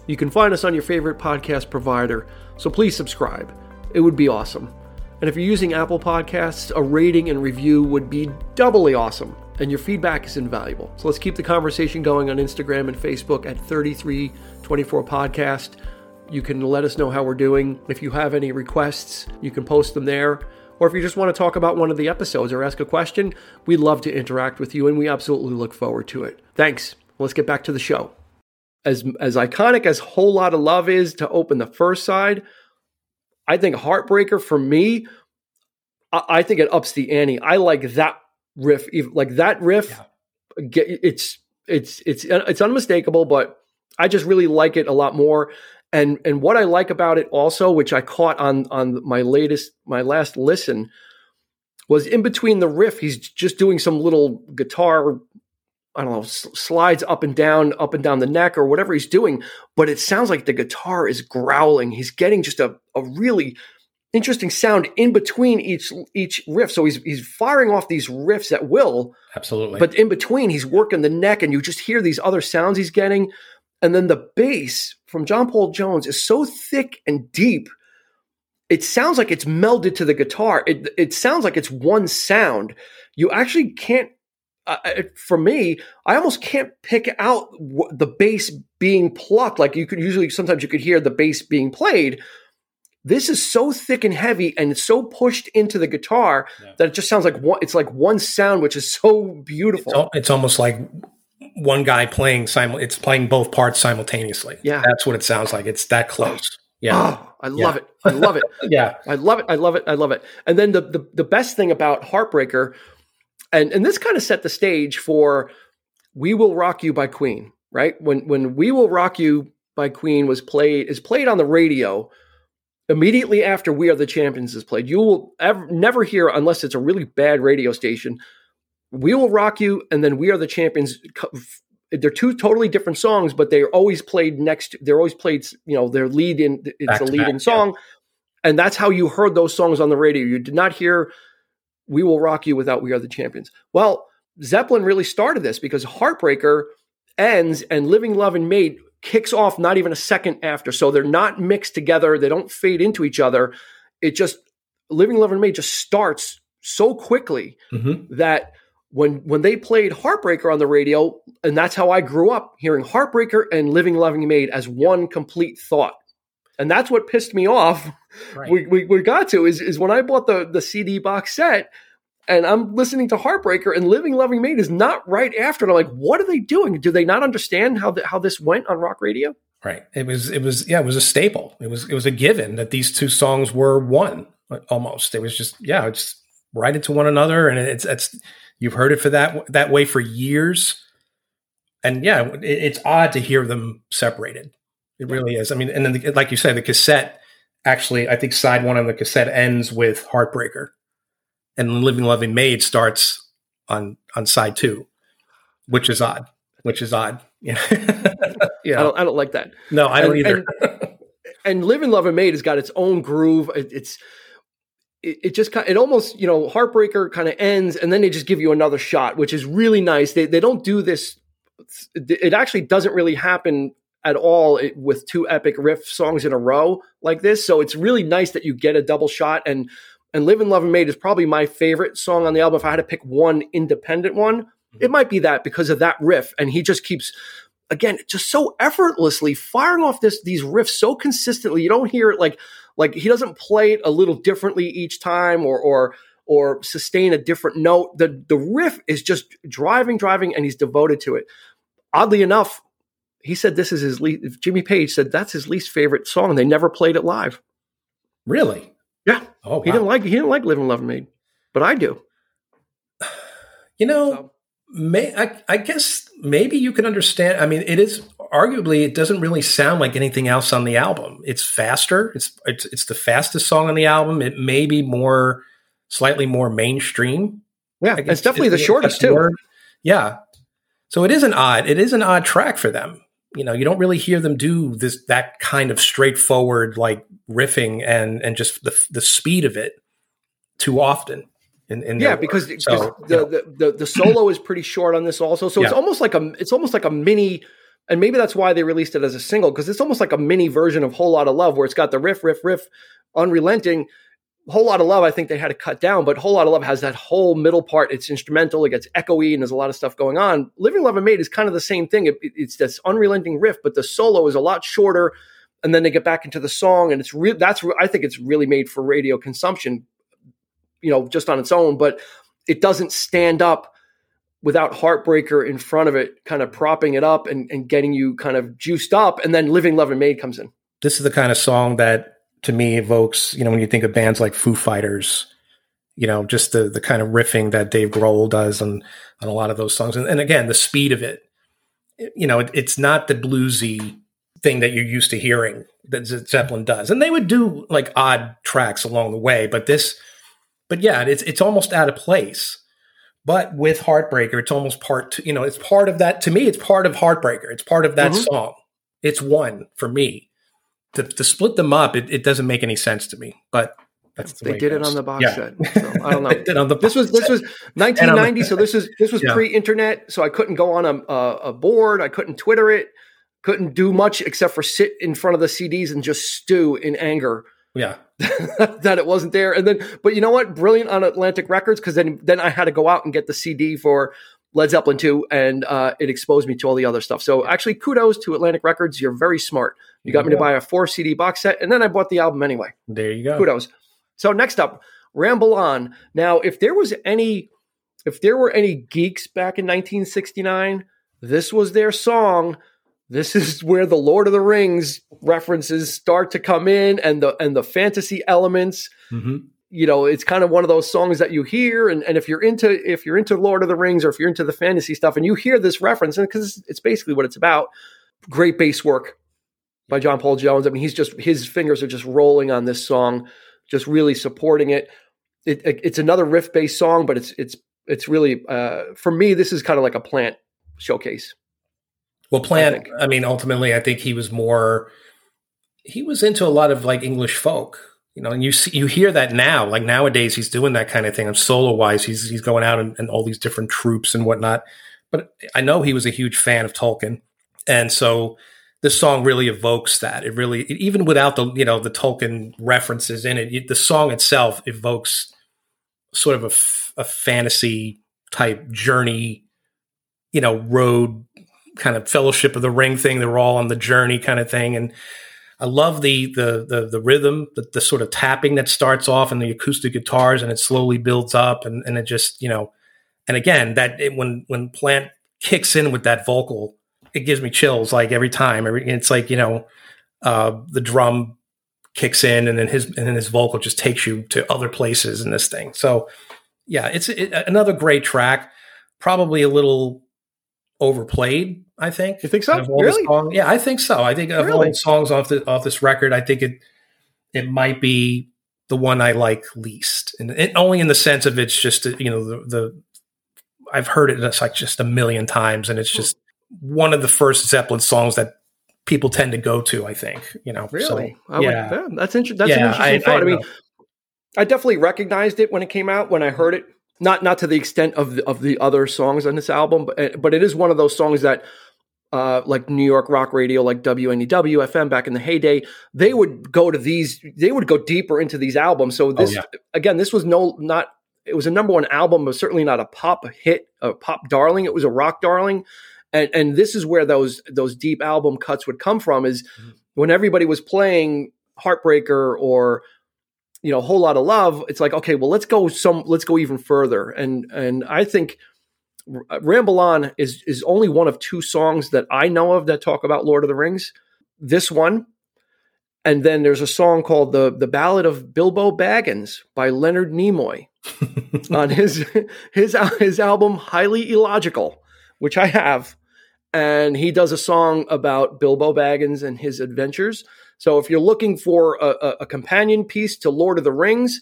You can find us on your favorite podcast provider, so please subscribe. It would be awesome. And if you're using Apple Podcasts, a rating and review would be doubly awesome. And your feedback is invaluable. So let's keep the conversation going on Instagram and Facebook at 3324 Podcast. You can let us know how we're doing. If you have any requests, you can post them there. Or if you just want to talk about one of the episodes or ask a question, we'd love to interact with you and we absolutely look forward to it. Thanks. Let's get back to the show. As, as iconic as Whole Lotta Love is to open the first side, I think Heartbreaker for me, I, I think it ups the ante. I like that riff, like that riff. Yeah. Get, it's it's it's uh, it's unmistakable, but I just really like it a lot more. And and what I like about it also, which I caught on on my latest my last listen, was in between the riff, he's just doing some little guitar I don't know, slides up and down, up and down the neck or whatever he's doing, but it sounds like the guitar is growling. He's getting just a, a really interesting sound in between each each riff. So he's he's firing off these riffs at will. Absolutely. But in between he's working the neck and you just hear these other sounds he's getting. And then the bass from John Paul Jones is so thick and deep. It sounds like it's melded to the guitar. It it sounds like it's one sound. You actually can't uh, for me, I almost can't pick out the bass being plucked. Like you could usually, sometimes you could hear the bass being played. This is so thick and heavy, and it's so pushed into the guitar yeah. that it just sounds like one. It's like one sound, which is so beautiful. It's, it's almost like one guy playing simul. It's playing both parts simultaneously. Yeah, that's what it sounds like. It's that close. Yeah, oh, I love yeah. it. I love it. yeah, I love it. I love it. I love it. And then the the, the best thing about Heartbreaker and and this kind of set the stage for "We Will Rock You" by Queen. Right when when "We Will Rock You" by Queen was played is played on the radio immediately after "We Are the Champions" is played. You will ever, never hear unless it's a really bad radio station. "We Will Rock You" and then "We Are the Champions." They're two totally different songs, but they're always played next. They're always played. You know, their lead in. It's back a lead in song, yeah. and that's how you heard those songs on the radio. You did not hear we will rock you without We Are the Champions. Well, Zeppelin really started this because Heartbreaker ends and Living Loving Maid kicks off not even a second after. So they're not mixed together, they don't fade into each other. It just Living Loving Maid just starts so quickly mm-hmm. that when when they played Heartbreaker on the radio, and that's how I grew up hearing Heartbreaker and Living Loving Maid as one complete thought. And that's what pissed me off. Right. We, we, we got to is, is when I bought the, the CD box set and I'm listening to Heartbreaker and Living Loving Maid is not right after. And I'm like, what are they doing? Do they not understand how the, how this went on rock radio? Right. It was it was yeah, it was a staple. It was it was a given that these two songs were one almost. It was just yeah, it's right into one another and it's it's you've heard it for that that way for years. And yeah, it, it's odd to hear them separated. It really is. I mean, and then the, like you said, the cassette actually, I think side one on the cassette ends with Heartbreaker, and Living Loving Maid starts on on side two, which is odd. Which is odd. Yeah, yeah. I don't, I don't like that. No, I don't and, either. and, and Living Loving Maid has got its own groove. It, it's it, it just kind it almost you know Heartbreaker kind of ends, and then they just give you another shot, which is really nice. They they don't do this. It actually doesn't really happen at all with two epic riff songs in a row like this. So it's really nice that you get a double shot. And and Living Loving Maid is probably my favorite song on the album. If I had to pick one independent one, mm-hmm. it might be that because of that riff. And he just keeps again just so effortlessly firing off this these riffs so consistently. You don't hear it like like he doesn't play it a little differently each time or or or sustain a different note. The the riff is just driving, driving, and he's devoted to it. Oddly enough, he said this is his least. Jimmy Page said that's his least favorite song. They never played it live. Really? Oh, wow. he didn't like he didn't like "Living Love Me," but I do. You know, so. may I, I guess maybe you can understand. I mean, it is arguably it doesn't really sound like anything else on the album. It's faster. It's it's it's the fastest song on the album. It may be more slightly more mainstream. Yeah, it's definitely the shortest too. Yeah. So it is an odd, it is an odd track for them. You know, you don't really hear them do this that kind of straightforward like riffing and and just the the speed of it too often. In, in yeah, because, so, the, the, the, the solo is pretty short on this also. So yeah. it's almost like a it's almost like a mini and maybe that's why they released it as a single because it's almost like a mini version of Whole Lotta Love where it's got the riff, riff, riff, unrelenting. Whole Lotta Love, I think they had to cut down, but Whole Lotta Love has that whole middle part. It's instrumental, it gets echoey, and there's a lot of stuff going on. Living Loving Maid is kind of the same thing. It, it, it's this unrelenting riff, but the solo is a lot shorter, and then they get back into the song, and it's real. That's I think it's really made for radio consumption, you know, just on its own. But it doesn't stand up without Heartbreaker in front of it, kind of propping it up and, and getting you kind of juiced up, and then Living Loving Maid comes in. This is the kind of song that to me evokes, you know, when you think of bands like Foo Fighters, you know, just the the kind of riffing that Dave Grohl does on on a lot of those songs, and, and again, the speed of it. You know, it, it's not the bluesy thing that you're used to hearing that Zeppelin does, and they would do like odd tracks along the way, but this, but yeah, it's it's almost out of place. But with Heartbreaker, it's almost part. You know, it's part of that. To me, it's part of Heartbreaker. It's part of that mm-hmm. song. It's one for me to, to split them up, it, it, doesn't make any sense to me. But that's the they did it, on the box yeah. set. So, I don't know. this was this was 1990, so this is this was yeah. pre-internet, so I couldn't go on a, a, a board. I couldn't Twitter it. Couldn't do much except for sit in front of the CDs and just stew in anger. Yeah, that it wasn't there. And then, but you know what? Brilliant on Atlantic Records because then then I had to go out and get the CD for Led Zeppelin 2, and uh, it exposed me to all the other stuff. So actually, kudos to Atlantic Records. You're very smart. You got me to buy a four CD box set, and then I bought the album anyway. There you go. Kudos. So next up, Ramble On. Now, if there was any, if there were any geeks back in 1969, this was their song. This is where the Lord of the Rings references start to come in, and the and the fantasy elements. Mm-hmm you know it's kind of one of those songs that you hear and, and if you're into if you're into lord of the rings or if you're into the fantasy stuff and you hear this reference and because it's basically what it's about great bass work by john paul jones i mean he's just his fingers are just rolling on this song just really supporting it, it, it it's another riff based song but it's it's it's really uh, for me this is kind of like a plant showcase well plant I, I mean ultimately i think he was more he was into a lot of like english folk you know, and you see, you hear that now. Like nowadays, he's doing that kind of thing. And solo wise, he's he's going out and, and all these different troops and whatnot. But I know he was a huge fan of Tolkien, and so this song really evokes that. It really, even without the you know the Tolkien references in it, the song itself evokes sort of a, f- a fantasy type journey, you know, road kind of Fellowship of the Ring thing. They're all on the journey kind of thing, and I love the the the, the rhythm, the, the, sort of tapping that starts off and the acoustic guitars, and it slowly builds up, and, and it just you know, and again that it, when when Plant kicks in with that vocal, it gives me chills like every time. Every, it's like you know, uh, the drum kicks in, and then his and then his vocal just takes you to other places in this thing. So yeah, it's it, another great track. Probably a little overplayed. I think. You think so? Really? yeah, I think so. I think of really? all the songs off the off this record, I think it it might be the one I like least, and it, only in the sense of it's just you know the, the I've heard it it's like just a million times, and it's hmm. just one of the first Zeppelin songs that people tend to go to. I think you know. Really? So, yeah. Would, yeah. that's interesting. That's yeah, an interesting I, thought. I, I mean, I definitely recognized it when it came out when I heard it not not to the extent of the, of the other songs on this album, but but it is one of those songs that. Uh, like New York rock radio, like WNEW FM back in the heyday, they would go to these, they would go deeper into these albums. So oh, this, oh, yeah. again, this was no, not, it was a number one album, but certainly not a pop hit, a pop darling. It was a rock darling. And, and this is where those, those deep album cuts would come from is mm-hmm. when everybody was playing Heartbreaker or, you know, a whole lotta love, it's like, okay, well, let's go some, let's go even further. And, and I think Ramble On is, is only one of two songs that I know of that talk about Lord of the Rings. This one, and then there's a song called the the Ballad of Bilbo Baggins by Leonard Nimoy on his his his album Highly Illogical, which I have, and he does a song about Bilbo Baggins and his adventures. So if you're looking for a, a, companion piece to Lord of the Rings,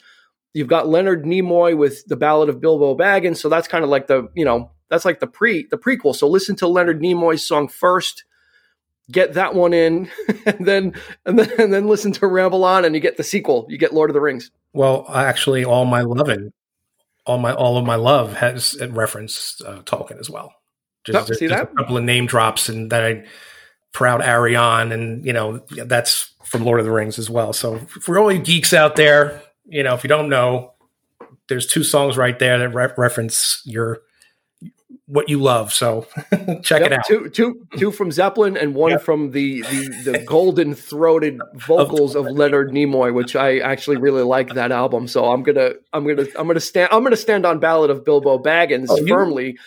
you've got Leonard Nimoy with the Ballad of Bilbo Baggins. So that's kind of like the you know that's like the pre the prequel. So listen to Leonard Nimoy's song first, get that one in, and then and then and then listen to Ramble On, and you get the sequel. You get Lord of the Rings. Well, actually, all my loving, all my all of my love has referenced uh, Tolkien as well. Just, oh, see just that? a couple of name drops, and that I proud Arion, and you know that's from Lord of the Rings as well. So for all you geeks out there, you know if you don't know, there's two songs right there that re- reference your what you love. So check yep, it out. Two, two, two from Zeppelin and one yep. from the the, the golden throated vocals of Leonard Nimoy, which I actually really like that album. So I'm gonna I'm gonna I'm gonna stand I'm gonna stand on Ballad of Bilbo Baggins oh, firmly. You-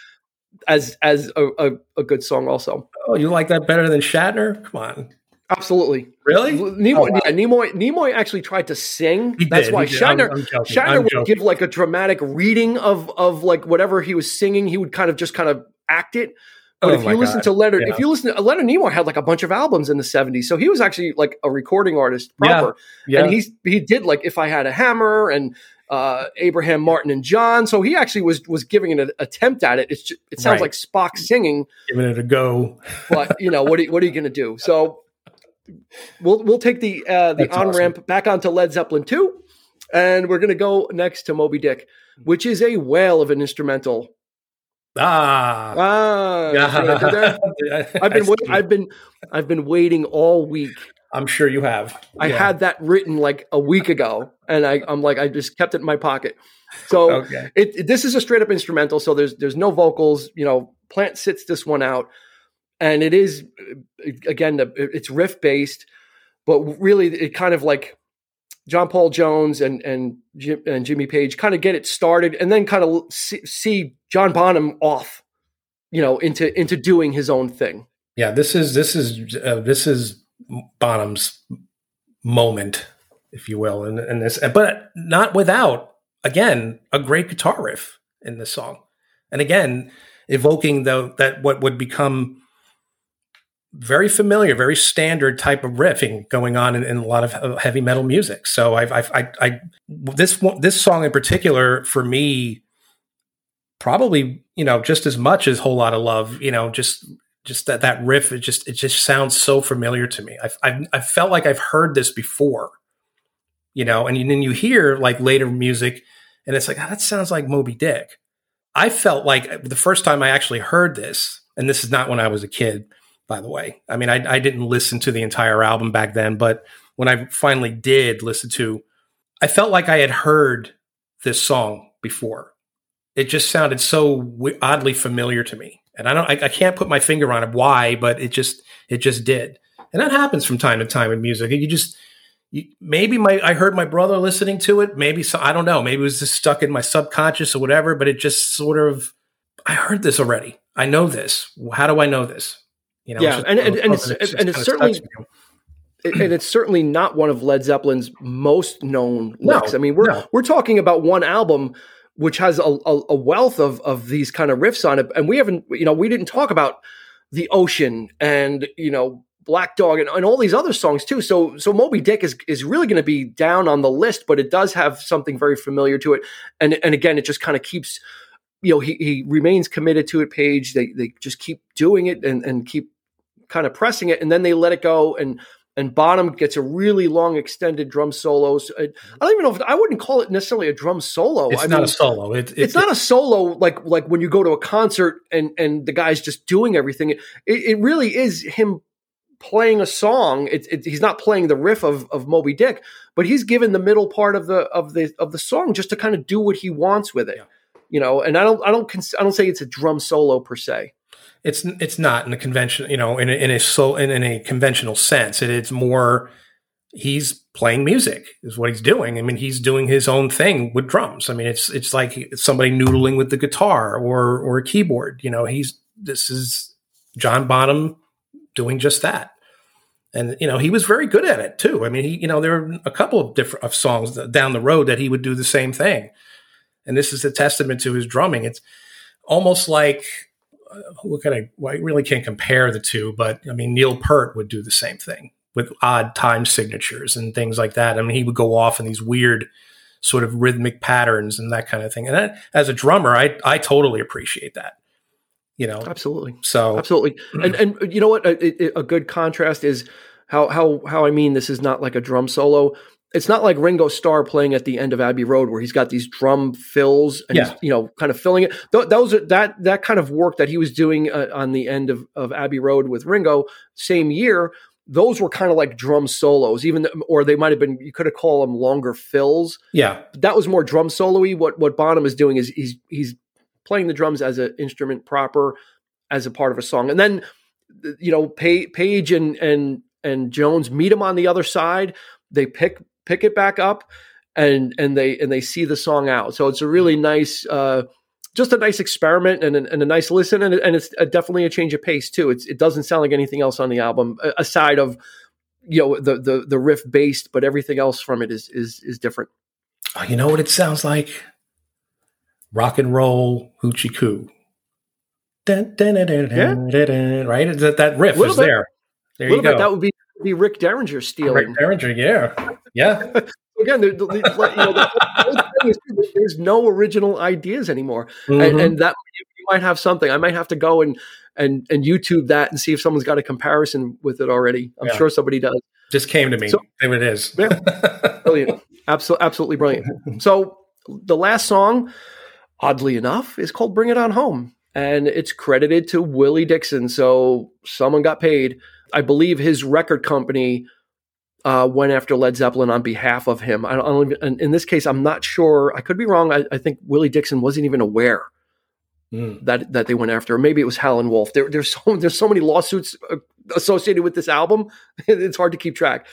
as as a, a, a, good song also. Oh, you like that better than Shatner? Come on. Absolutely. Really? Nimoy, oh, wow. yeah, Nimoy, Nimoy actually tried to sing. He That's did, why Shatner, I'm, I'm Shatner would give like a dramatic reading of of like whatever he was singing. He would kind of just kind of act it. But oh if you listen God. to Leonard, yeah. if you listen to Leonard Nimoy had like a bunch of albums in the 70s. So he was actually like a recording artist proper. Yeah. yeah. And he's he did like If I Had a Hammer and uh, Abraham Martin and John. So he actually was was giving an attempt at it. It's just, it sounds right. like Spock singing, giving it a go. but you know what? Are, what are you going to do? So we'll we'll take the uh, the on ramp awesome. back onto Led Zeppelin two, and we're going to go next to Moby Dick, which is a whale of an instrumental. Ah, ah yeah. I've been I've been I've been waiting all week I'm sure you have. I yeah. had that written like a week ago, and I, am like, I just kept it in my pocket. So okay. it, it, this is a straight up instrumental. So there's there's no vocals. You know, Plant sits this one out, and it is again it's riff based, but really it kind of like John Paul Jones and and Jim, and Jimmy Page kind of get it started, and then kind of see, see John Bonham off, you know, into into doing his own thing. Yeah, this is this is uh, this is Bonham's moment, if you will, in, in this, but not without again a great guitar riff in this song, and again evoking the that what would become very familiar, very standard type of riffing going on in, in a lot of heavy metal music. So I've, I've I, I this this song in particular for me probably you know just as much as whole lotta love you know just just that that riff it just it just sounds so familiar to me. I've i've, I've felt like i've heard this before you know and then you hear like later music and it's like oh, that sounds like moby dick. I felt like uh, the first time i actually heard this and this is not when i was a kid by the way. I mean i, I didn't listen to the entire album back then but when i finally did listen to i felt like i had heard this song before. It just sounded so oddly familiar to me and I don't, I, I can't put my finger on it why, but it just, it just did. And that happens from time to time in music. You just, you, maybe my, I heard my brother listening to it. Maybe so, I don't know. Maybe it was just stuck in my subconscious or whatever. But it just sort of, I heard this already. I know this. How do I know this? You know, yeah, and, and, and, it's, it's and it's certainly and it's certainly not one of Led Zeppelin's most known licks. No, I mean, we're no. we're talking about one album which has a, a, a, wealth of of these kind of riffs on it. And we haven't, you know, we didn't talk about the ocean and you know Black Dog and, and all these other songs too. So so Moby Dick is is really going to be down on the list, but it does have something very familiar to it. And and again, it just kind of keeps. You know, he, he remains committed to it. Page, they they just keep doing it and, and keep kind of pressing it, and then they let it go. And and Bonham gets a really long extended drum solo. I, mm-hmm. I, don't even know if I wouldn't call it necessarily a drum solo. It's I not mean, a solo. It, it, it's not a solo like like when you go to a concert and and the guy's just doing everything. It, it really is him playing a song. he's not playing the riff of, of Moby Dick, but he's given the middle part of the of the of the song just to kind of do what he wants with it. Yeah. You know, and I don't I don't I don't say it's a drum solo per se it's it's not in a convention, you know, in a, in a so in, in a conventional sense. It, it's more he's playing music is what he's doing. I mean, he's doing his own thing with drums. I mean, it's it's like somebody noodling with the guitar or or a keyboard. You know, he's this is John Bonham doing just that. And you know he was very good at it too. I mean, he you know there are a couple of different of songs down the road that he would do the same thing, and this is a testament to his drumming. It's almost like what can I, well, I really can't compare the two, but I mean, Neil Peart would do the same thing with odd time signatures and things like that. I mean, he would go off in these weird sort of rhythmic patterns and that kind of thing. And that, as a drummer, I, I totally appreciate that. You know, absolutely. So absolutely, and and you know what? A, a, good contrast is how how how I mean this is not like a drum solo. It's not like Ringo Starr playing at the end of Abbey Road where he's got these drum fills and Yeah. he's you know kind of filling it. Th- those are, that that kind of work that he was doing uh, on the end of of Abbey Road with Ringo same year. Those were kind of like drum solos, even th- or they might have been. You could have called them longer fills yeah, that was more drum solo-y. What what Bonham is doing is he's he's playing the drums as an instrument proper, as a part of a song, and then you know Pa- Page and and and Jones meet him on the other side. They pick pick it back up, and and they and they see the song out. So it's a really nice. Uh, just a nice experiment and, a- and a nice listen, and, and it's a, definitely a change of pace too. It's, it doesn't sound like anything else on the album aside of you know the the the riff based, but everything else from it is is is different. Oh, you know what it sounds like? Rock and roll hoochie coo. Dun, dun, dun, dun, dun, dun, dun, right? That that riff is bit. there. There you go. bit that would be be Rick Derringer stealing. Rick. Derringer, yeah, yeah. Again, you know, the is there's no original ideas anymore, and, Mhm. and that you, might have something. I might have to go and and and YouTube that and see if someone's got a comparison with it already. I'm Yeah. sure somebody does. Just came to me. So- there it is. Brilliant, absolutely, absolutely brilliant. So the last song, oddly enough, is called "Bring It On Home," and it's credited to Willie Dixon. So someone got paid. I believe his record company uh, went after Led Zeppelin on behalf of him. I don't, I don't in this case, I'm not sure. I could be wrong. I, I think Willie Dixon wasn't even aware Mm. that that they went after. Or maybe it was Howlin' Wolf. There, there's so there's so many lawsuits uh, associated with this album. it's hard to keep track.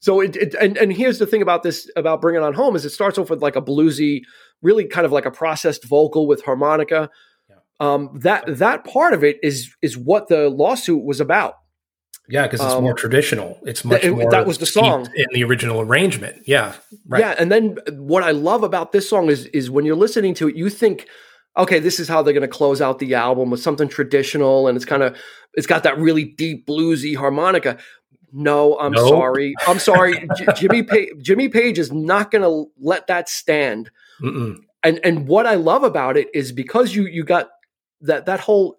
So it, it and and here's the thing about this about Bring It On Home is it starts off with like a bluesy, really kind of like a processed vocal with harmonica. Yeah. Um, that that part of it is is what the lawsuit was about. Yeah, because it's Um, more traditional. It's much it- more. that was the song. in the original arrangement. Yeah, right. Yeah, and then what I love about this song is is when you're listening to it, you think, okay, this is how they're going to close out the album with something traditional, and it's kind of it's got that really deep bluesy harmonica. No, I'm Nope. sorry. I'm sorry. Jimmy pa- Jimmy Page is not going to let that stand. Mm-mm. And and what I love about it is because you you got that that whole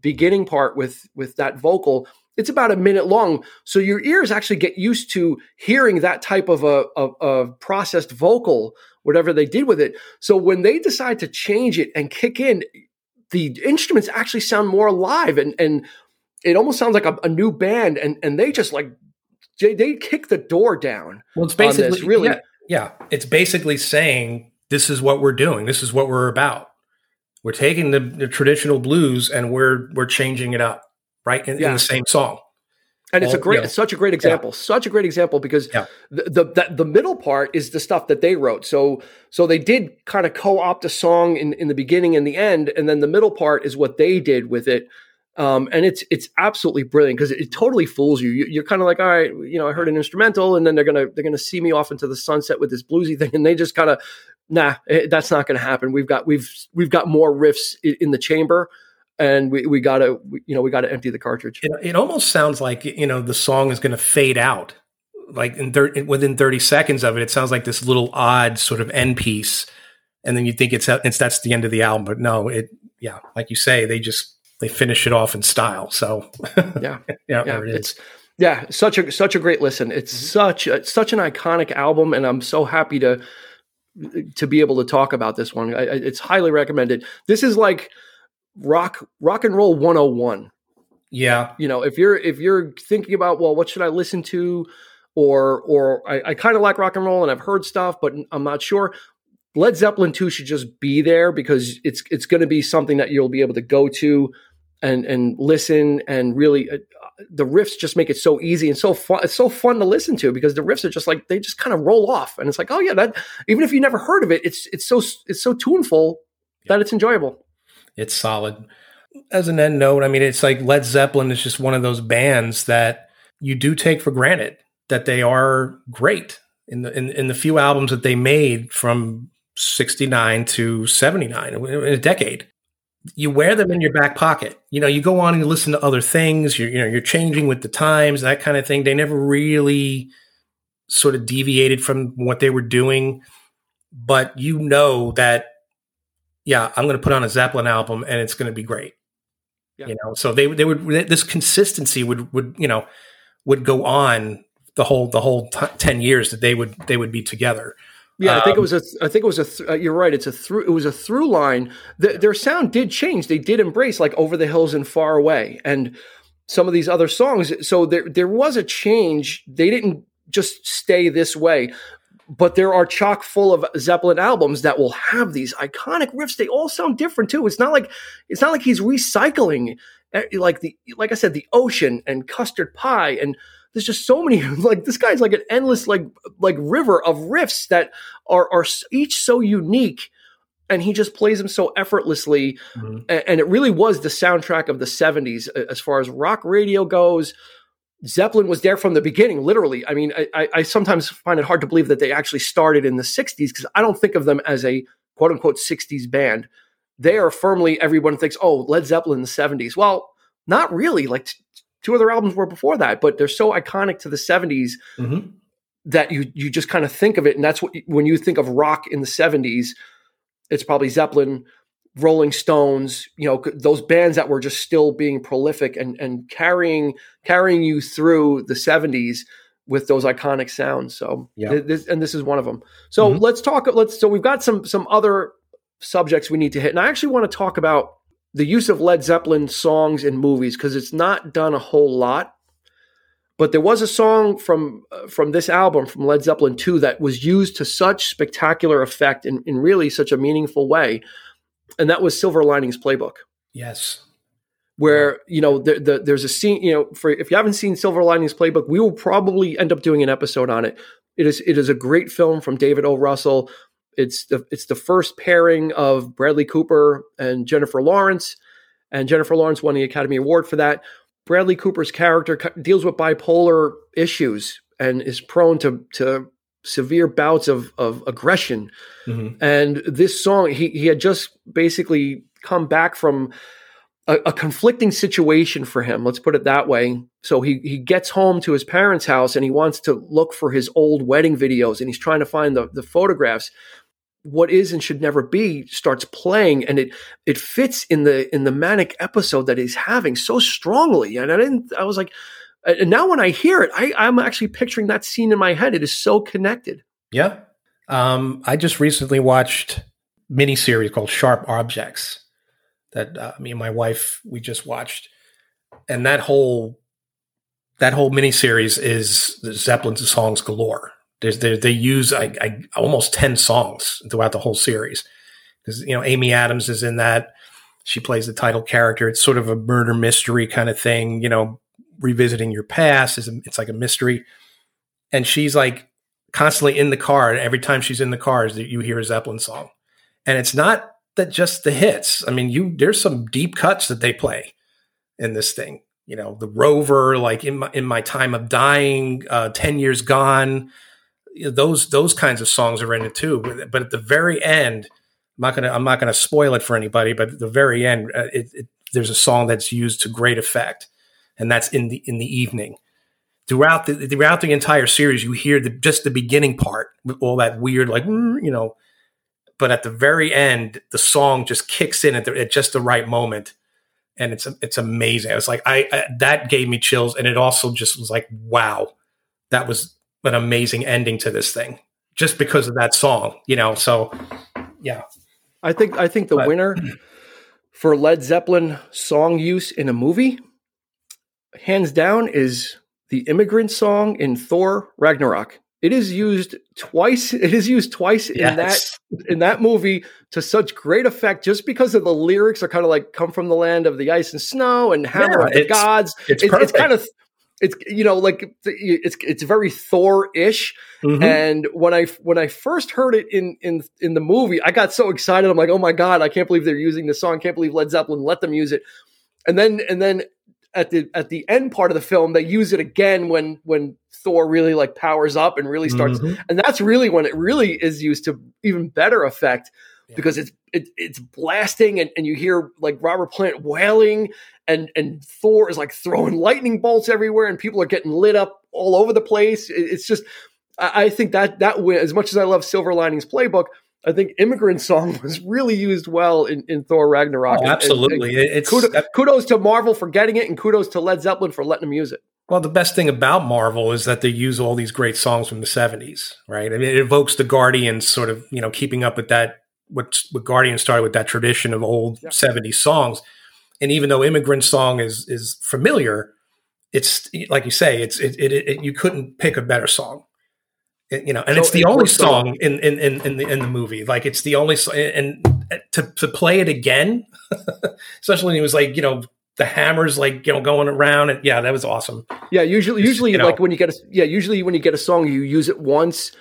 beginning part with with that vocal it's about a minute long so your ears actually get used to hearing that type of a, a, a processed vocal whatever they did with it so when they decide to change it and kick in the instruments actually sound more alive and and it almost sounds like a, a new band and and they just like they, they kick the door down Well, it's on this, basically really. Yeah, yeah, it's basically saying this is what we're doing. This is what we're about. We're taking the, the traditional blues and we're we're changing it up, right? In, in the same song. and it's a great yeah. it's such a great example such a great example because Yeah. the, the the middle part is the stuff that they wrote so so they did kind of co-opt a song in in the beginning and the end and then the middle part is what they did with it um, and it's it's absolutely brilliant because it, it totally fools you. you you're kind of like, all right, you know, I heard an instrumental, and then they're gonna they're gonna see me off into the sunset with this bluesy thing, and they just kind of, nah, eh, that's not gonna happen. We've got we've we've got more riffs in, in the chamber, and we we gotta we, you know we gotta empty the cartridge. It, it almost sounds like you know the song is going to fade out, like in thir- within thirty seconds of it. It sounds like this little odd sort of end piece, and then you think it's it's that's the end of the album, but no, it yeah, like you say, they just they finish it off in style. So Yeah. yeah, yeah, there it is. it's yeah, such a such a great listen. It's mm-hmm. such a, such an iconic album, and I'm so happy to to be able to talk about this one. I, I- it's highly recommended. This is like rock rock and roll 101. Yeah, You know, if you're if you're thinking about well, what should I listen to, or or I, I kind of like rock and roll and I've heard stuff, but I'm not sure. Led Zeppelin 2 should just be there because it's it's going to be something that you'll be able to go to and and listen and really uh, the riffs just make it so easy and so fun it's so fun to listen to because the riffs are just like they just kind of roll off and it's like oh yeah that even if you never heard of it it's it's so it's so tuneful that it's enjoyable it's solid. As an end note, I mean, it's like Led Zeppelin is just one of those bands that you do take for granted that they are great in the in, in the few albums that they made from 69 to 79 in a decade. You wear them in your back pocket. You know, you go on and you listen to other things. You're, you know, you're changing with the times, that kind of thing. They never really sort of deviated from what they were doing, but you know that, yeah, I'm going to put on a Zeppelin album and it's going to be great. Yeah. You know, so they they would this consistency would would you know would go on the whole the whole t- ten years that they would they would be together. Yeah, I think it um, was a. I think it was a. Th- uh, you're right. It's a through. It was a through line. The, their sound did change. They did embrace like over the hills and far away, and some of these other songs. So there there was a change. They didn't just stay this way but there are chock full of Zeppelin albums that will have these iconic riffs. They all sound different too. It's not like it's not like he's recycling eh, like the like I said, the ocean and custard pie and there's just so many like this guy's like an endless like like river of riffs that are are each so unique and he just plays them so effortlessly mm-hmm. and, and it really was the soundtrack of the 70s as far as rock radio goes Zeppelin was there from the beginning, literally. I mean, I, I, sometimes find it hard to believe that they actually started in the 60s because I don't think of them as a quote unquote 60s band. They are firmly, everyone thinks, oh, Led Zeppelin in the 70s. Well, not really. Like t- two other albums were before that, but they're so iconic to the 70s mm-hmm. that you, you just kind of think of it. And that's what, when you think of rock in the 70s, it's probably Zeppelin, Rolling Stones, you know, those bands that were just still being prolific and and carrying carrying you through the 70s with those iconic sounds. So, yeah. this, and this is one of them. So, mm-hmm. let's talk let's so we've got some some other subjects we need to hit. And I actually want to talk about the use of Led Zeppelin songs in movies because it's not done a whole lot. But there was a song from uh, from this album from Led Zeppelin 2 that was used to such spectacular effect in, in really such a meaningful way and that was Silver Linings Playbook. Yes. Where you know the, the, there's a scene you know for if you haven't seen Silver Linings Playbook, we will probably end up doing an episode on it. It is it is a great film from David O. Russell. It's the it's the first pairing of Bradley Cooper and Jennifer Lawrence, and Jennifer Lawrence won the Academy Award for that. Bradley Cooper's character deals with bipolar issues and is prone to to severe bouts of of aggression. Mm-hmm. And this song, he he had just basically come back from a, a, conflicting situation for him. Let's put it that way. So he he gets home to his parents' house and he wants to look for his old wedding videos and he's trying to find the the photographs. What is and should never be starts playing and it it fits in the in the manic episode that he's having so strongly. And I didn't I was like and now when I hear it, I, I'm actually picturing that scene in my head. It is so connected. Yeah. Um, I just recently watched miniseries called Sharp Objects that uh, me and my wife we just watched, and that whole that whole miniseries is Zeppelin's songs galore. There's they, they use I, I, almost ten songs throughout the whole series because you know Amy Adams is in that. She plays the title character. It's sort of a murder mystery kind of thing, you know, revisiting your past. is it's like a mystery. And she's like constantly in the car. And every time she's in the car, is that you hear a Zeppelin song. And it's not that just the hits. I mean, you there's some deep cuts that they play in this thing. You know, the Rover, like in my in my time of dying, uh, ten years gone. Those those kinds of songs are in it too. But, but, at the very end, I'm not gonna I'm not gonna spoil it for anybody. But at the very end, uh, it, it, there's a song that's used to great effect and that's in the in the evening. Throughout the throughout the entire series, you hear the, just the beginning part with all that weird, like mm, you know, but at the very end, the song just kicks in at, the, at just the right moment, and it's it's amazing. I was like, I, I that gave me chills, and it also just was like, wow, that was an amazing ending to this thing, just because of that song, you know. So, yeah, I think I think the but, winner for Led Zeppelin song use in a movie hands down, is the immigrant song in Thor Ragnarok. It is used twice. It is used twice yes. in that in that movie to such great effect, just because of the lyrics are kind of like "Come from the land of the ice and snow" and "Hammer yeah, the gods." It's, it, it's kind of it's you know like it's it's very Thor-ish. Mm-hmm. And when I when I first heard it in in in the movie, I got so excited. I'm like, oh my god, I can't believe they're using this song. I can't believe Led Zeppelin let them use it. And then and then at the at the end part of the film they use it again when when Thor really like powers up and really starts mm-hmm. and that's really when it really is used to even better effect yeah. because it's it, it's blasting and, and you hear like Robert Plant wailing and and Thor is like throwing lightning bolts everywhere and people are getting lit up all over the place it, it's just I, I think that that as much as I love Silver Linings Playbook I think "Immigrant Song" was really used well in, in Thor Ragnarok. Oh, absolutely, and, and it's kudos, kudos, to Marvel for getting it, and kudos to Led Zeppelin for letting them use it. Well, the best thing about Marvel is that they use all these great songs from the '70s, right? I mean, it evokes the Guardians, sort of, you know, keeping up with that. What what Guardians started with that tradition of old yeah. '70s songs, and even though "Immigrant Song" is is familiar, it's like you say, it's it, it, it you couldn't pick a better song you know, and so it's the only song in, in, in, in, the, in the movie. Like it's the only, and to, to play it again, especially when it was like, you know, the hammers like, you know, going around and yeah, that was awesome. Yeah. Usually, usually you know, like when you get a, yeah, usually when you get a song, you use it once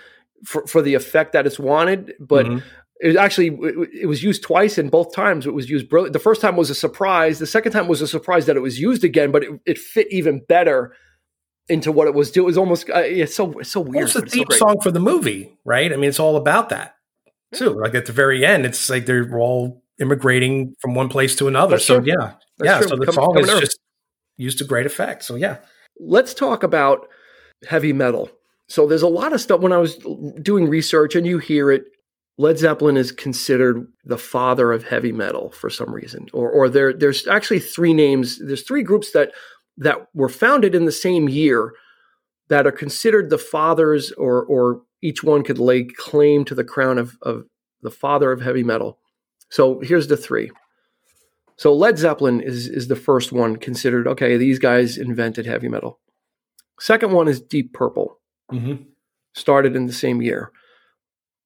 for, for the effect that it's wanted, but mm-hmm. it actually, it, it, was used twice and both times it was used brilliant. The first time was a surprise. The second time was a surprise that it was used again, but it, it fit even better into what it was doing. It was almost uh, it's so it's so weird. Well, it's a theme so song for the movie, right? I mean, it's all about that too. Like at the very end, it's like they're all immigrating from one place to another. That's so true. yeah, That's yeah. True. So the Come, song is just used to great effect. So yeah, let's talk about heavy metal. So there's a lot of stuff when I was doing research, and you hear it. Led Zeppelin is considered the father of heavy metal for some reason, or or there there's actually three names. There's three groups that that were founded in the same year that are considered the fathers or or each one could lay claim to the crown of, of the father of heavy metal. So here's the three. So Led Zeppelin is is the first one considered. Okay, these guys invented heavy metal. Second one is Deep Purple, mm-hmm. started in the same year.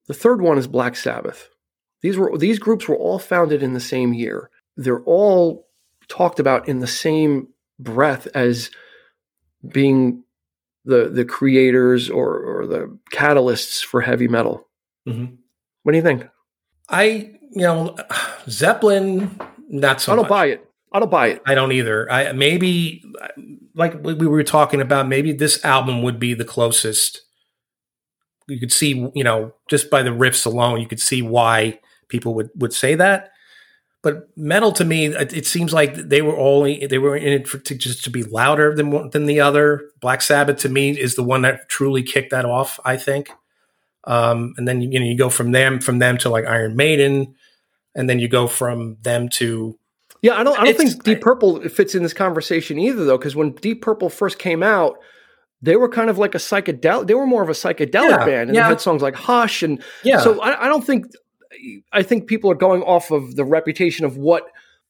The third one is Black Sabbath. These were these groups were all founded in the same year. They're all talked about in the same breath as being the the creators or or the catalysts for heavy metal. Mm-hmm. What do you think? I you know Zeppelin not so. I don't much. buy it. I don't buy it. I don't either. I maybe like we were talking about. Maybe this album would be the closest. You could see, you know, just by the riffs alone, you could see why people would would say that. But metal to me, it, it seems like they were only they were in it for, to just to be louder than than the other. Black Sabbath to me is the one that truly kicked that off. I think. Um, and then you know you go from them from them to like Iron Maiden, and then you go from them to yeah. I don't I don't think Deep Purple fits in this conversation either though, because when Deep Purple first came out, they were kind of like a psychedelic. They were more of a psychedelic yeah, band, and yeah. they had songs like Hush, and yeah. So I, I, don't think I think people are going off of the reputation of what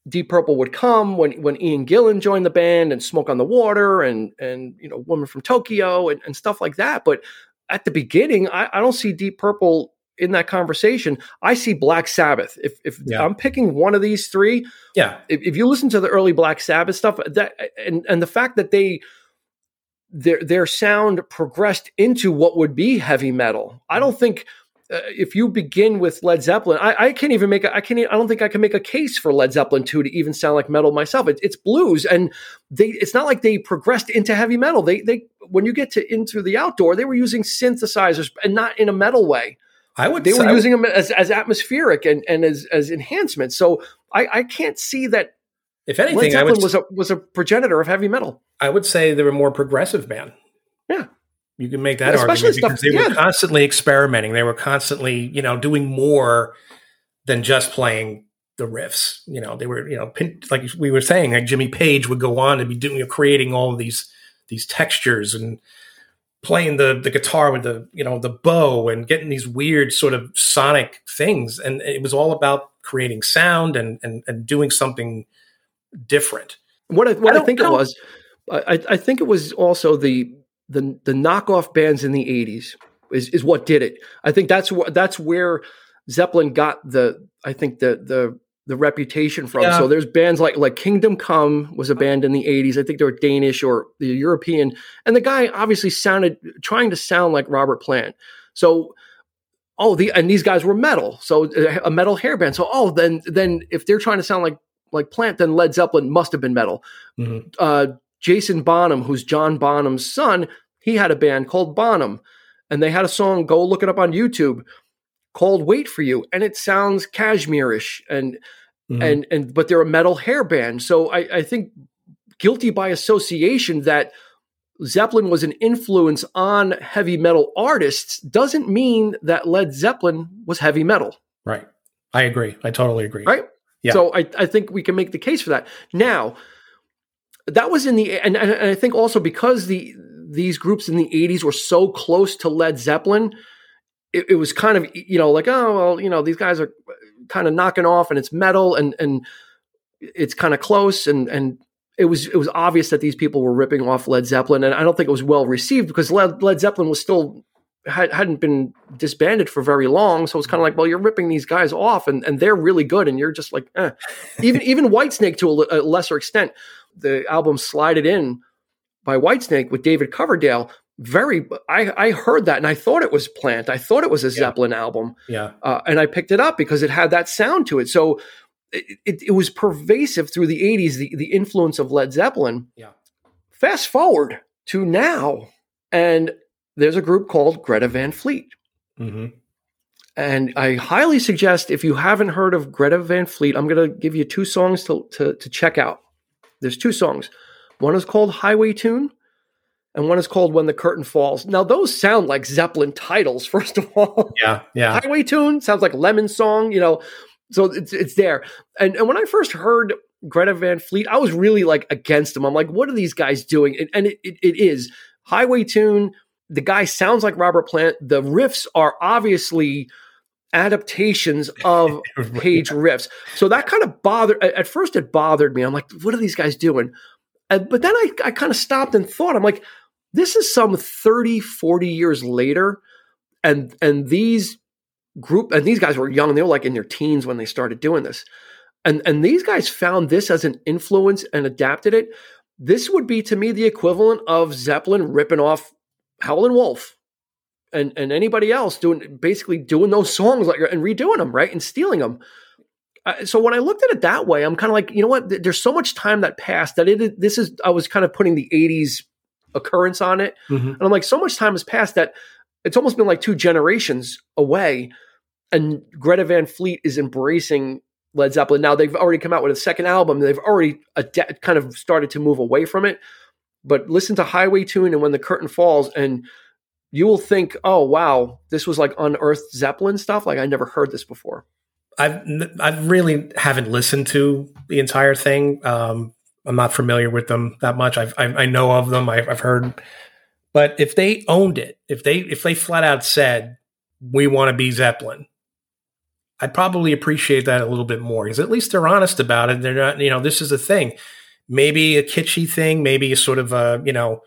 Deep Purple would come when when Ian Gillan joined the band and Smoke on the Water and and you know Woman from Tokyo and, and stuff like that. But at the beginning, I, I, don't see Deep Purple in that conversation. I see Black Sabbath. If if yeah. I'm picking one of these three, yeah. If, if you listen to the early Black Sabbath stuff, that and and the fact that they their their sound progressed into what would be heavy metal. I mm. don't think uh, if you begin with Led Zeppelin, I, I can't even make a, I can't I don't think I can make a case for Led Zeppelin two to even sound like metal myself. It, it's blues, and they it's not like they progressed into heavy metal. They they when you get to In Through the Out Door, they were using synthesizers and not in a metal way. I would they were using them as, as atmospheric and, and as as enhancement. So I, I can't see that. If anything, Led Zeppelin would, was a was a progenitor of heavy metal. I would say they were more progressive band. Yeah, you can make that Especially argument stuff, because they yeah. were constantly experimenting. They were constantly, you know, doing more than just playing the riffs. You know, they were, you know, like we were saying, like Jimmy Page would go on to be doing, you know, creating all of these these textures and playing the the guitar with the you know the bow and getting these weird sort of sonic things. And it was all about creating sound and and, and doing something different. What I, what I, I think it was, I, I think it was also the the the knockoff bands in the 80s is is what did it. I think that's what that's where Zeppelin got the I think the the the reputation from. Yeah. So there's bands like like Kingdom Come was a band in the 80s. I think they were Danish or the European. And the guy obviously sounded trying to sound like Robert Plant. So oh the and these guys were metal. So uh, a metal hair band. So oh then then if they're trying to sound like like Plant then Led Zeppelin must have been metal. Mm-hmm. Uh, Jason Bonham, who's John Bonham's son, he had a band called Bonham, and they had a song. Go look it up on YouTube called "Wait for You," and it sounds Kashmirish and mm-hmm. and and but they're a metal hair band. So I, I think guilty by association that Zeppelin was an influence on heavy metal artists doesn't mean that Led Zeppelin was heavy metal. Right. I agree. I totally agree. Right. Yeah. So I, I think we can make the case for that. Now, that was in the and, and I think also because the these groups in the 80s were so close to Led Zeppelin, it, it was kind of you know like oh well you know these guys are kind of knocking off and it's metal and and it's kind of close and and it was it was obvious that these people were ripping off Led Zeppelin and I don't think it was well received because Led, Led Zeppelin was still had, hadn't been disbanded for very long so it's kind of like well you're ripping these guys off and and they're really good and you're just like eh. even even Whitesnake to a, a lesser extent the album Slide It In by Whitesnake with David Coverdale very I, I heard that and I thought it was Plant. I thought it was a yeah. Zeppelin album. Yeah. Uh, and I picked it up because it had that sound to it. So it, it, it, was pervasive through the 80s, the, the influence of Led Zeppelin. Yeah. Fast forward to now, and there's a group called Greta Van Fleet. Mm-hmm. And I highly suggest if you haven't heard of Greta Van Fleet, I'm going to give you two songs to, to, to check out. There's two songs. One is called Highway Tune, and one is called When the Curtain Falls. Now, those sound like Zeppelin titles, first of all. Yeah, yeah. Highway Tune sounds like Lemon Song, you know, so it's, it's there. And, and when I first heard Greta Van Fleet, I was really like against them. I'm like, what are these guys doing? And, and it, it, it is. Highway Tune, the guy sounds like Robert Plant. The riffs are obviously adaptations of Page riffs. So that kind of bothered, at first it bothered me. I'm like, what are these guys doing? Uh, but then I, I kind of stopped and thought, I'm like, this is some 30, 40 years later. And, and these group, and these guys were young, they were like in their teens when they started doing this. And, and these guys found this as an influence and adapted it. This would be to me the equivalent of Zeppelin ripping off Howlin' Wolf and, and anybody else doing basically doing those songs like and redoing them, right? And stealing them. Uh, so when I looked at it that way, I'm kind of like, you know what? There's so much time that passed that it. This is I was kind of putting the '80s occurrence on it, mm-hmm. and I'm like, so much time has passed that it's almost been like two generations away, and Greta Van Fleet is embracing Led Zeppelin. Now they've already come out with a second album. They've already ad- kind of started to move away from it. But listen to Highway Tune and When the Curtain Falls, and you will think, oh wow, this was like unearthed Zeppelin stuff. Like I never heard this before. I've I really haven't listened to the entire thing. Um, I'm not familiar with them that much. I've, I, I know of them. I've, I've heard, but if they owned it, if they if they flat out said we want to be Zeppelin, I'd probably appreciate that a little bit more because at least they're honest about it. They're not, you know, this is a thing. Maybe a kitschy thing, maybe a sort of a, you know,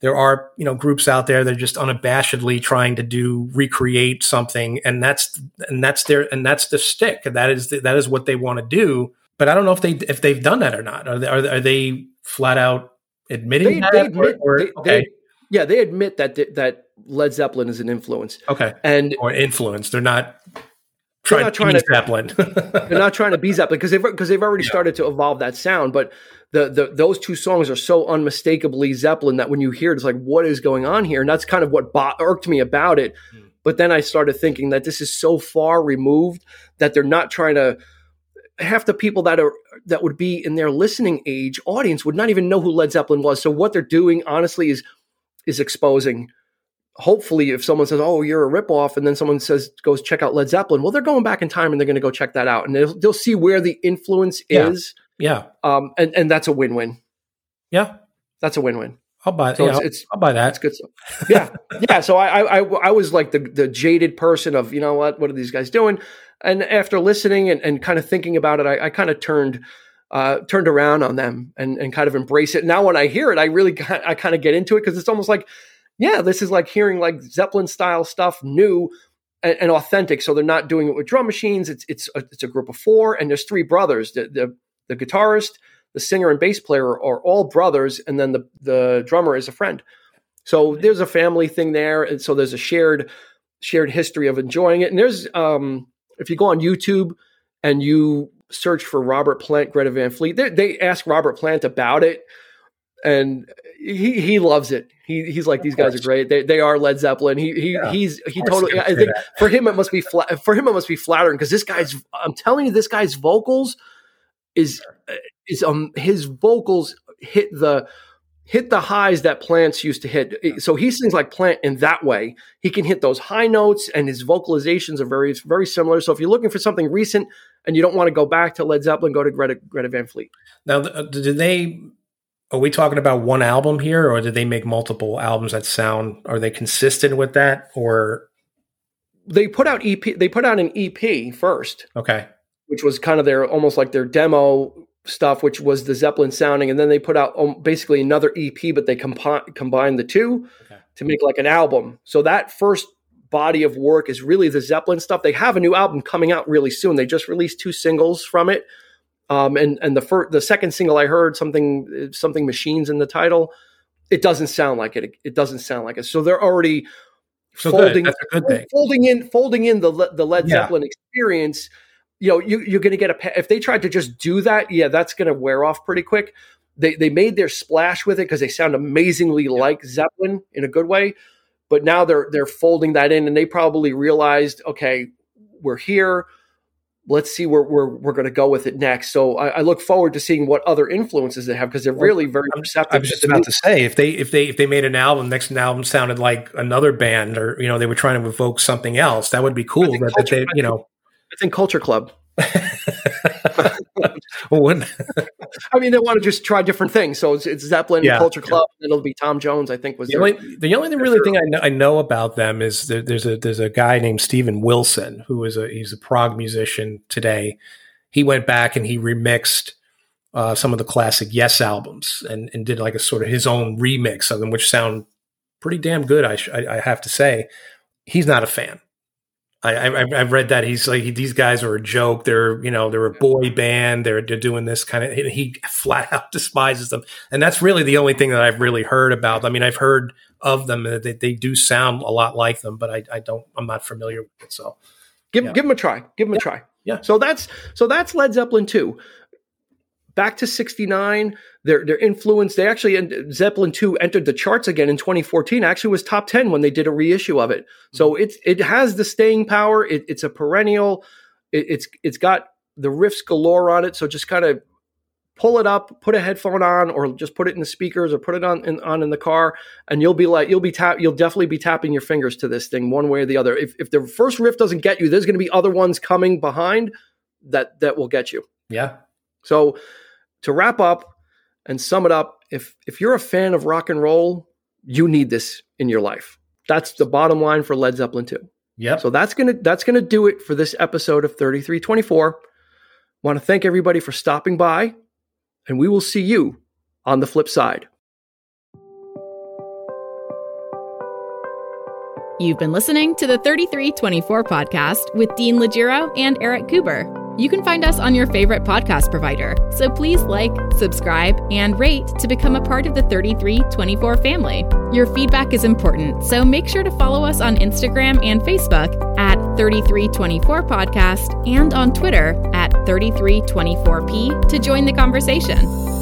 there are you know groups out there that are just unabashedly trying to do recreate something and that's and that's their and that's the stick that is the, that is what they want to do but i don't know if they if they've done that or not are they, are, are they flat out admitting they, that they admit, or, or, they, okay. yeah they admit that that Led Zeppelin is an influence okay and or influence they're not trying, not trying to Zeppelin. they're not trying to be Zeppelin because they've because they've already yeah. started to evolve that sound. But the, the those two songs are so unmistakably Zeppelin that when you hear it, it's like, what is going on here? And that's kind of what bo- irked me about it. Mm. But then I started thinking that this is so far removed that they're not trying to. Half the people that are that would be in their listening age audience would not even know who Led Zeppelin was. So what they're doing, honestly, is is exposing hopefully if someone says, "Oh, you're a ripoff," and then someone says, "Goes check out Led Zeppelin," well, they're going back in time and they're going to go check that out, and they'll, they'll see where the influence yeah. is. Yeah. Um. And and that's a win-win. Yeah. That's a win-win. I'll buy. So yeah, it's, it's, I'll buy that. It's good stuff. Yeah. yeah. So I, I I was like the the jaded person of you know what what are these guys doing, and after listening and, and kind of thinking about it, I, I kind of turned. Uh, turned around on them and, and kind of embrace it. Now, when I hear it, I really I kind of get into it because it's almost like yeah, this is like hearing like Zeppelin style stuff, new and, and, authentic. So they're not doing it with drum machines. It's it's a, it's a group of four, and there's three brothers. The, the the guitarist, the singer, and bass player are all brothers, and then the the drummer is a friend. So there's a family thing there, and so there's a shared shared history of enjoying it. And there's um, if you go on YouTube and you search for Robert Plant, Greta Van Fleet, they, they ask Robert Plant about it, and he he loves it. He, he's like these guys are great. They, they are Led Zeppelin. He he yeah, he's he totally. I think that. for him it must be flat. For him it must be flattering because this guy's. I'm telling you, this guy's vocals is is um his vocals hit the hit the highs that plants used to hit. So he sings like Plant in that way. He can hit those high notes and his vocalizations are very, very similar. So if you're looking for something recent and you don't want to go back to Led Zeppelin, go to Greta, Greta Van Fleet. Now, uh, did they, are we talking about one album here or did they make multiple albums that sound, are they consistent with that or? They put out EP, they put out an EP first. Okay. Which was kind of their, almost like their demo stuff, which was the Zeppelin sounding, and then they put out um, basically another EP, but they compi- combined the two okay. to make like an album. So that first body of work is really the Zeppelin stuff. They have a new album coming out really soon. They just released two singles from it, um, and and the first, the second single I heard something something machines in the title. It doesn't sound like it. It doesn't sound like it. So they're already so folding, folding in, folding in the the Led yeah. Zeppelin experience you know, you, you're going to get a. If they tried to just do that, yeah, that's going to wear off pretty quick. They they made their splash with it because they sound amazingly yeah. like Zeppelin in a good way. But now they're they're folding that in, and they probably realized, okay, we're here. Let's see where we're we're going to go with it next. So I, I, look forward to seeing what other influences they have because they're really very receptive. I was just about to say if they if they if they made an album, next album sounded like another band, or you know they were trying to evoke something else, that would be cool. That they you know I think Culture Club. when, I mean, they want to just try different things. So it's, it's Zeppelin, yeah, Culture Club, yeah. and it'll be Tom Jones. I think was the their, only the only really thing I know, I know, about them is there, there's a there's a guy named Steven Wilson who is a he's a prog musician today. He went back and he remixed uh, some of the classic Yes albums and and did like a sort of his own remix of them, which sound pretty damn good. I, I, I have to say, he's not a fan. I, I have read that he's like these guys are a joke. They're you know they're a boy band. They're they're doing this kind of. He flat out despises them, and that's really the only thing that I've really heard about. I mean, I've heard of them that they, they do sound a lot like them, but I, I don't. I'm not familiar with it. So give yeah. give them a try. Give them yeah. a try. Yeah. So that's so that's Led Zeppelin too back to 69 their their influence they actually Zeppelin 2 entered the charts again in 2014 actually was top 10 when they did a reissue of it. So mm-hmm. it's it has the staying power it, it's a perennial it, it's it's got the riffs galore on it so just kind of pull it up put a headphone on or just put it in the speakers or put it on in, on in the car and you'll be like you'll be tap you'll definitely be tapping your fingers to this thing one way or the other. If, if the first riff doesn't get you there's going to be other ones coming behind that that will get you. Yeah so to wrap up and sum it up, if if you're a fan of rock and roll, you need this in your life. That's the bottom line for Led Zeppelin 2. Yeah. So that's gonna that's gonna do it for this episode of 3324. Want to thank everybody for stopping by, and we will see you on the flip side. You've been listening to the 3324 podcast with Dean Legiro and Erik Kuber. You can find us on your favorite podcast provider, so please like, subscribe, and rate to become a part of the 3324 family. Your feedback is important, so make sure to follow us on Instagram and Facebook at 3324 Podcast and on Twitter at 3324P to join the conversation.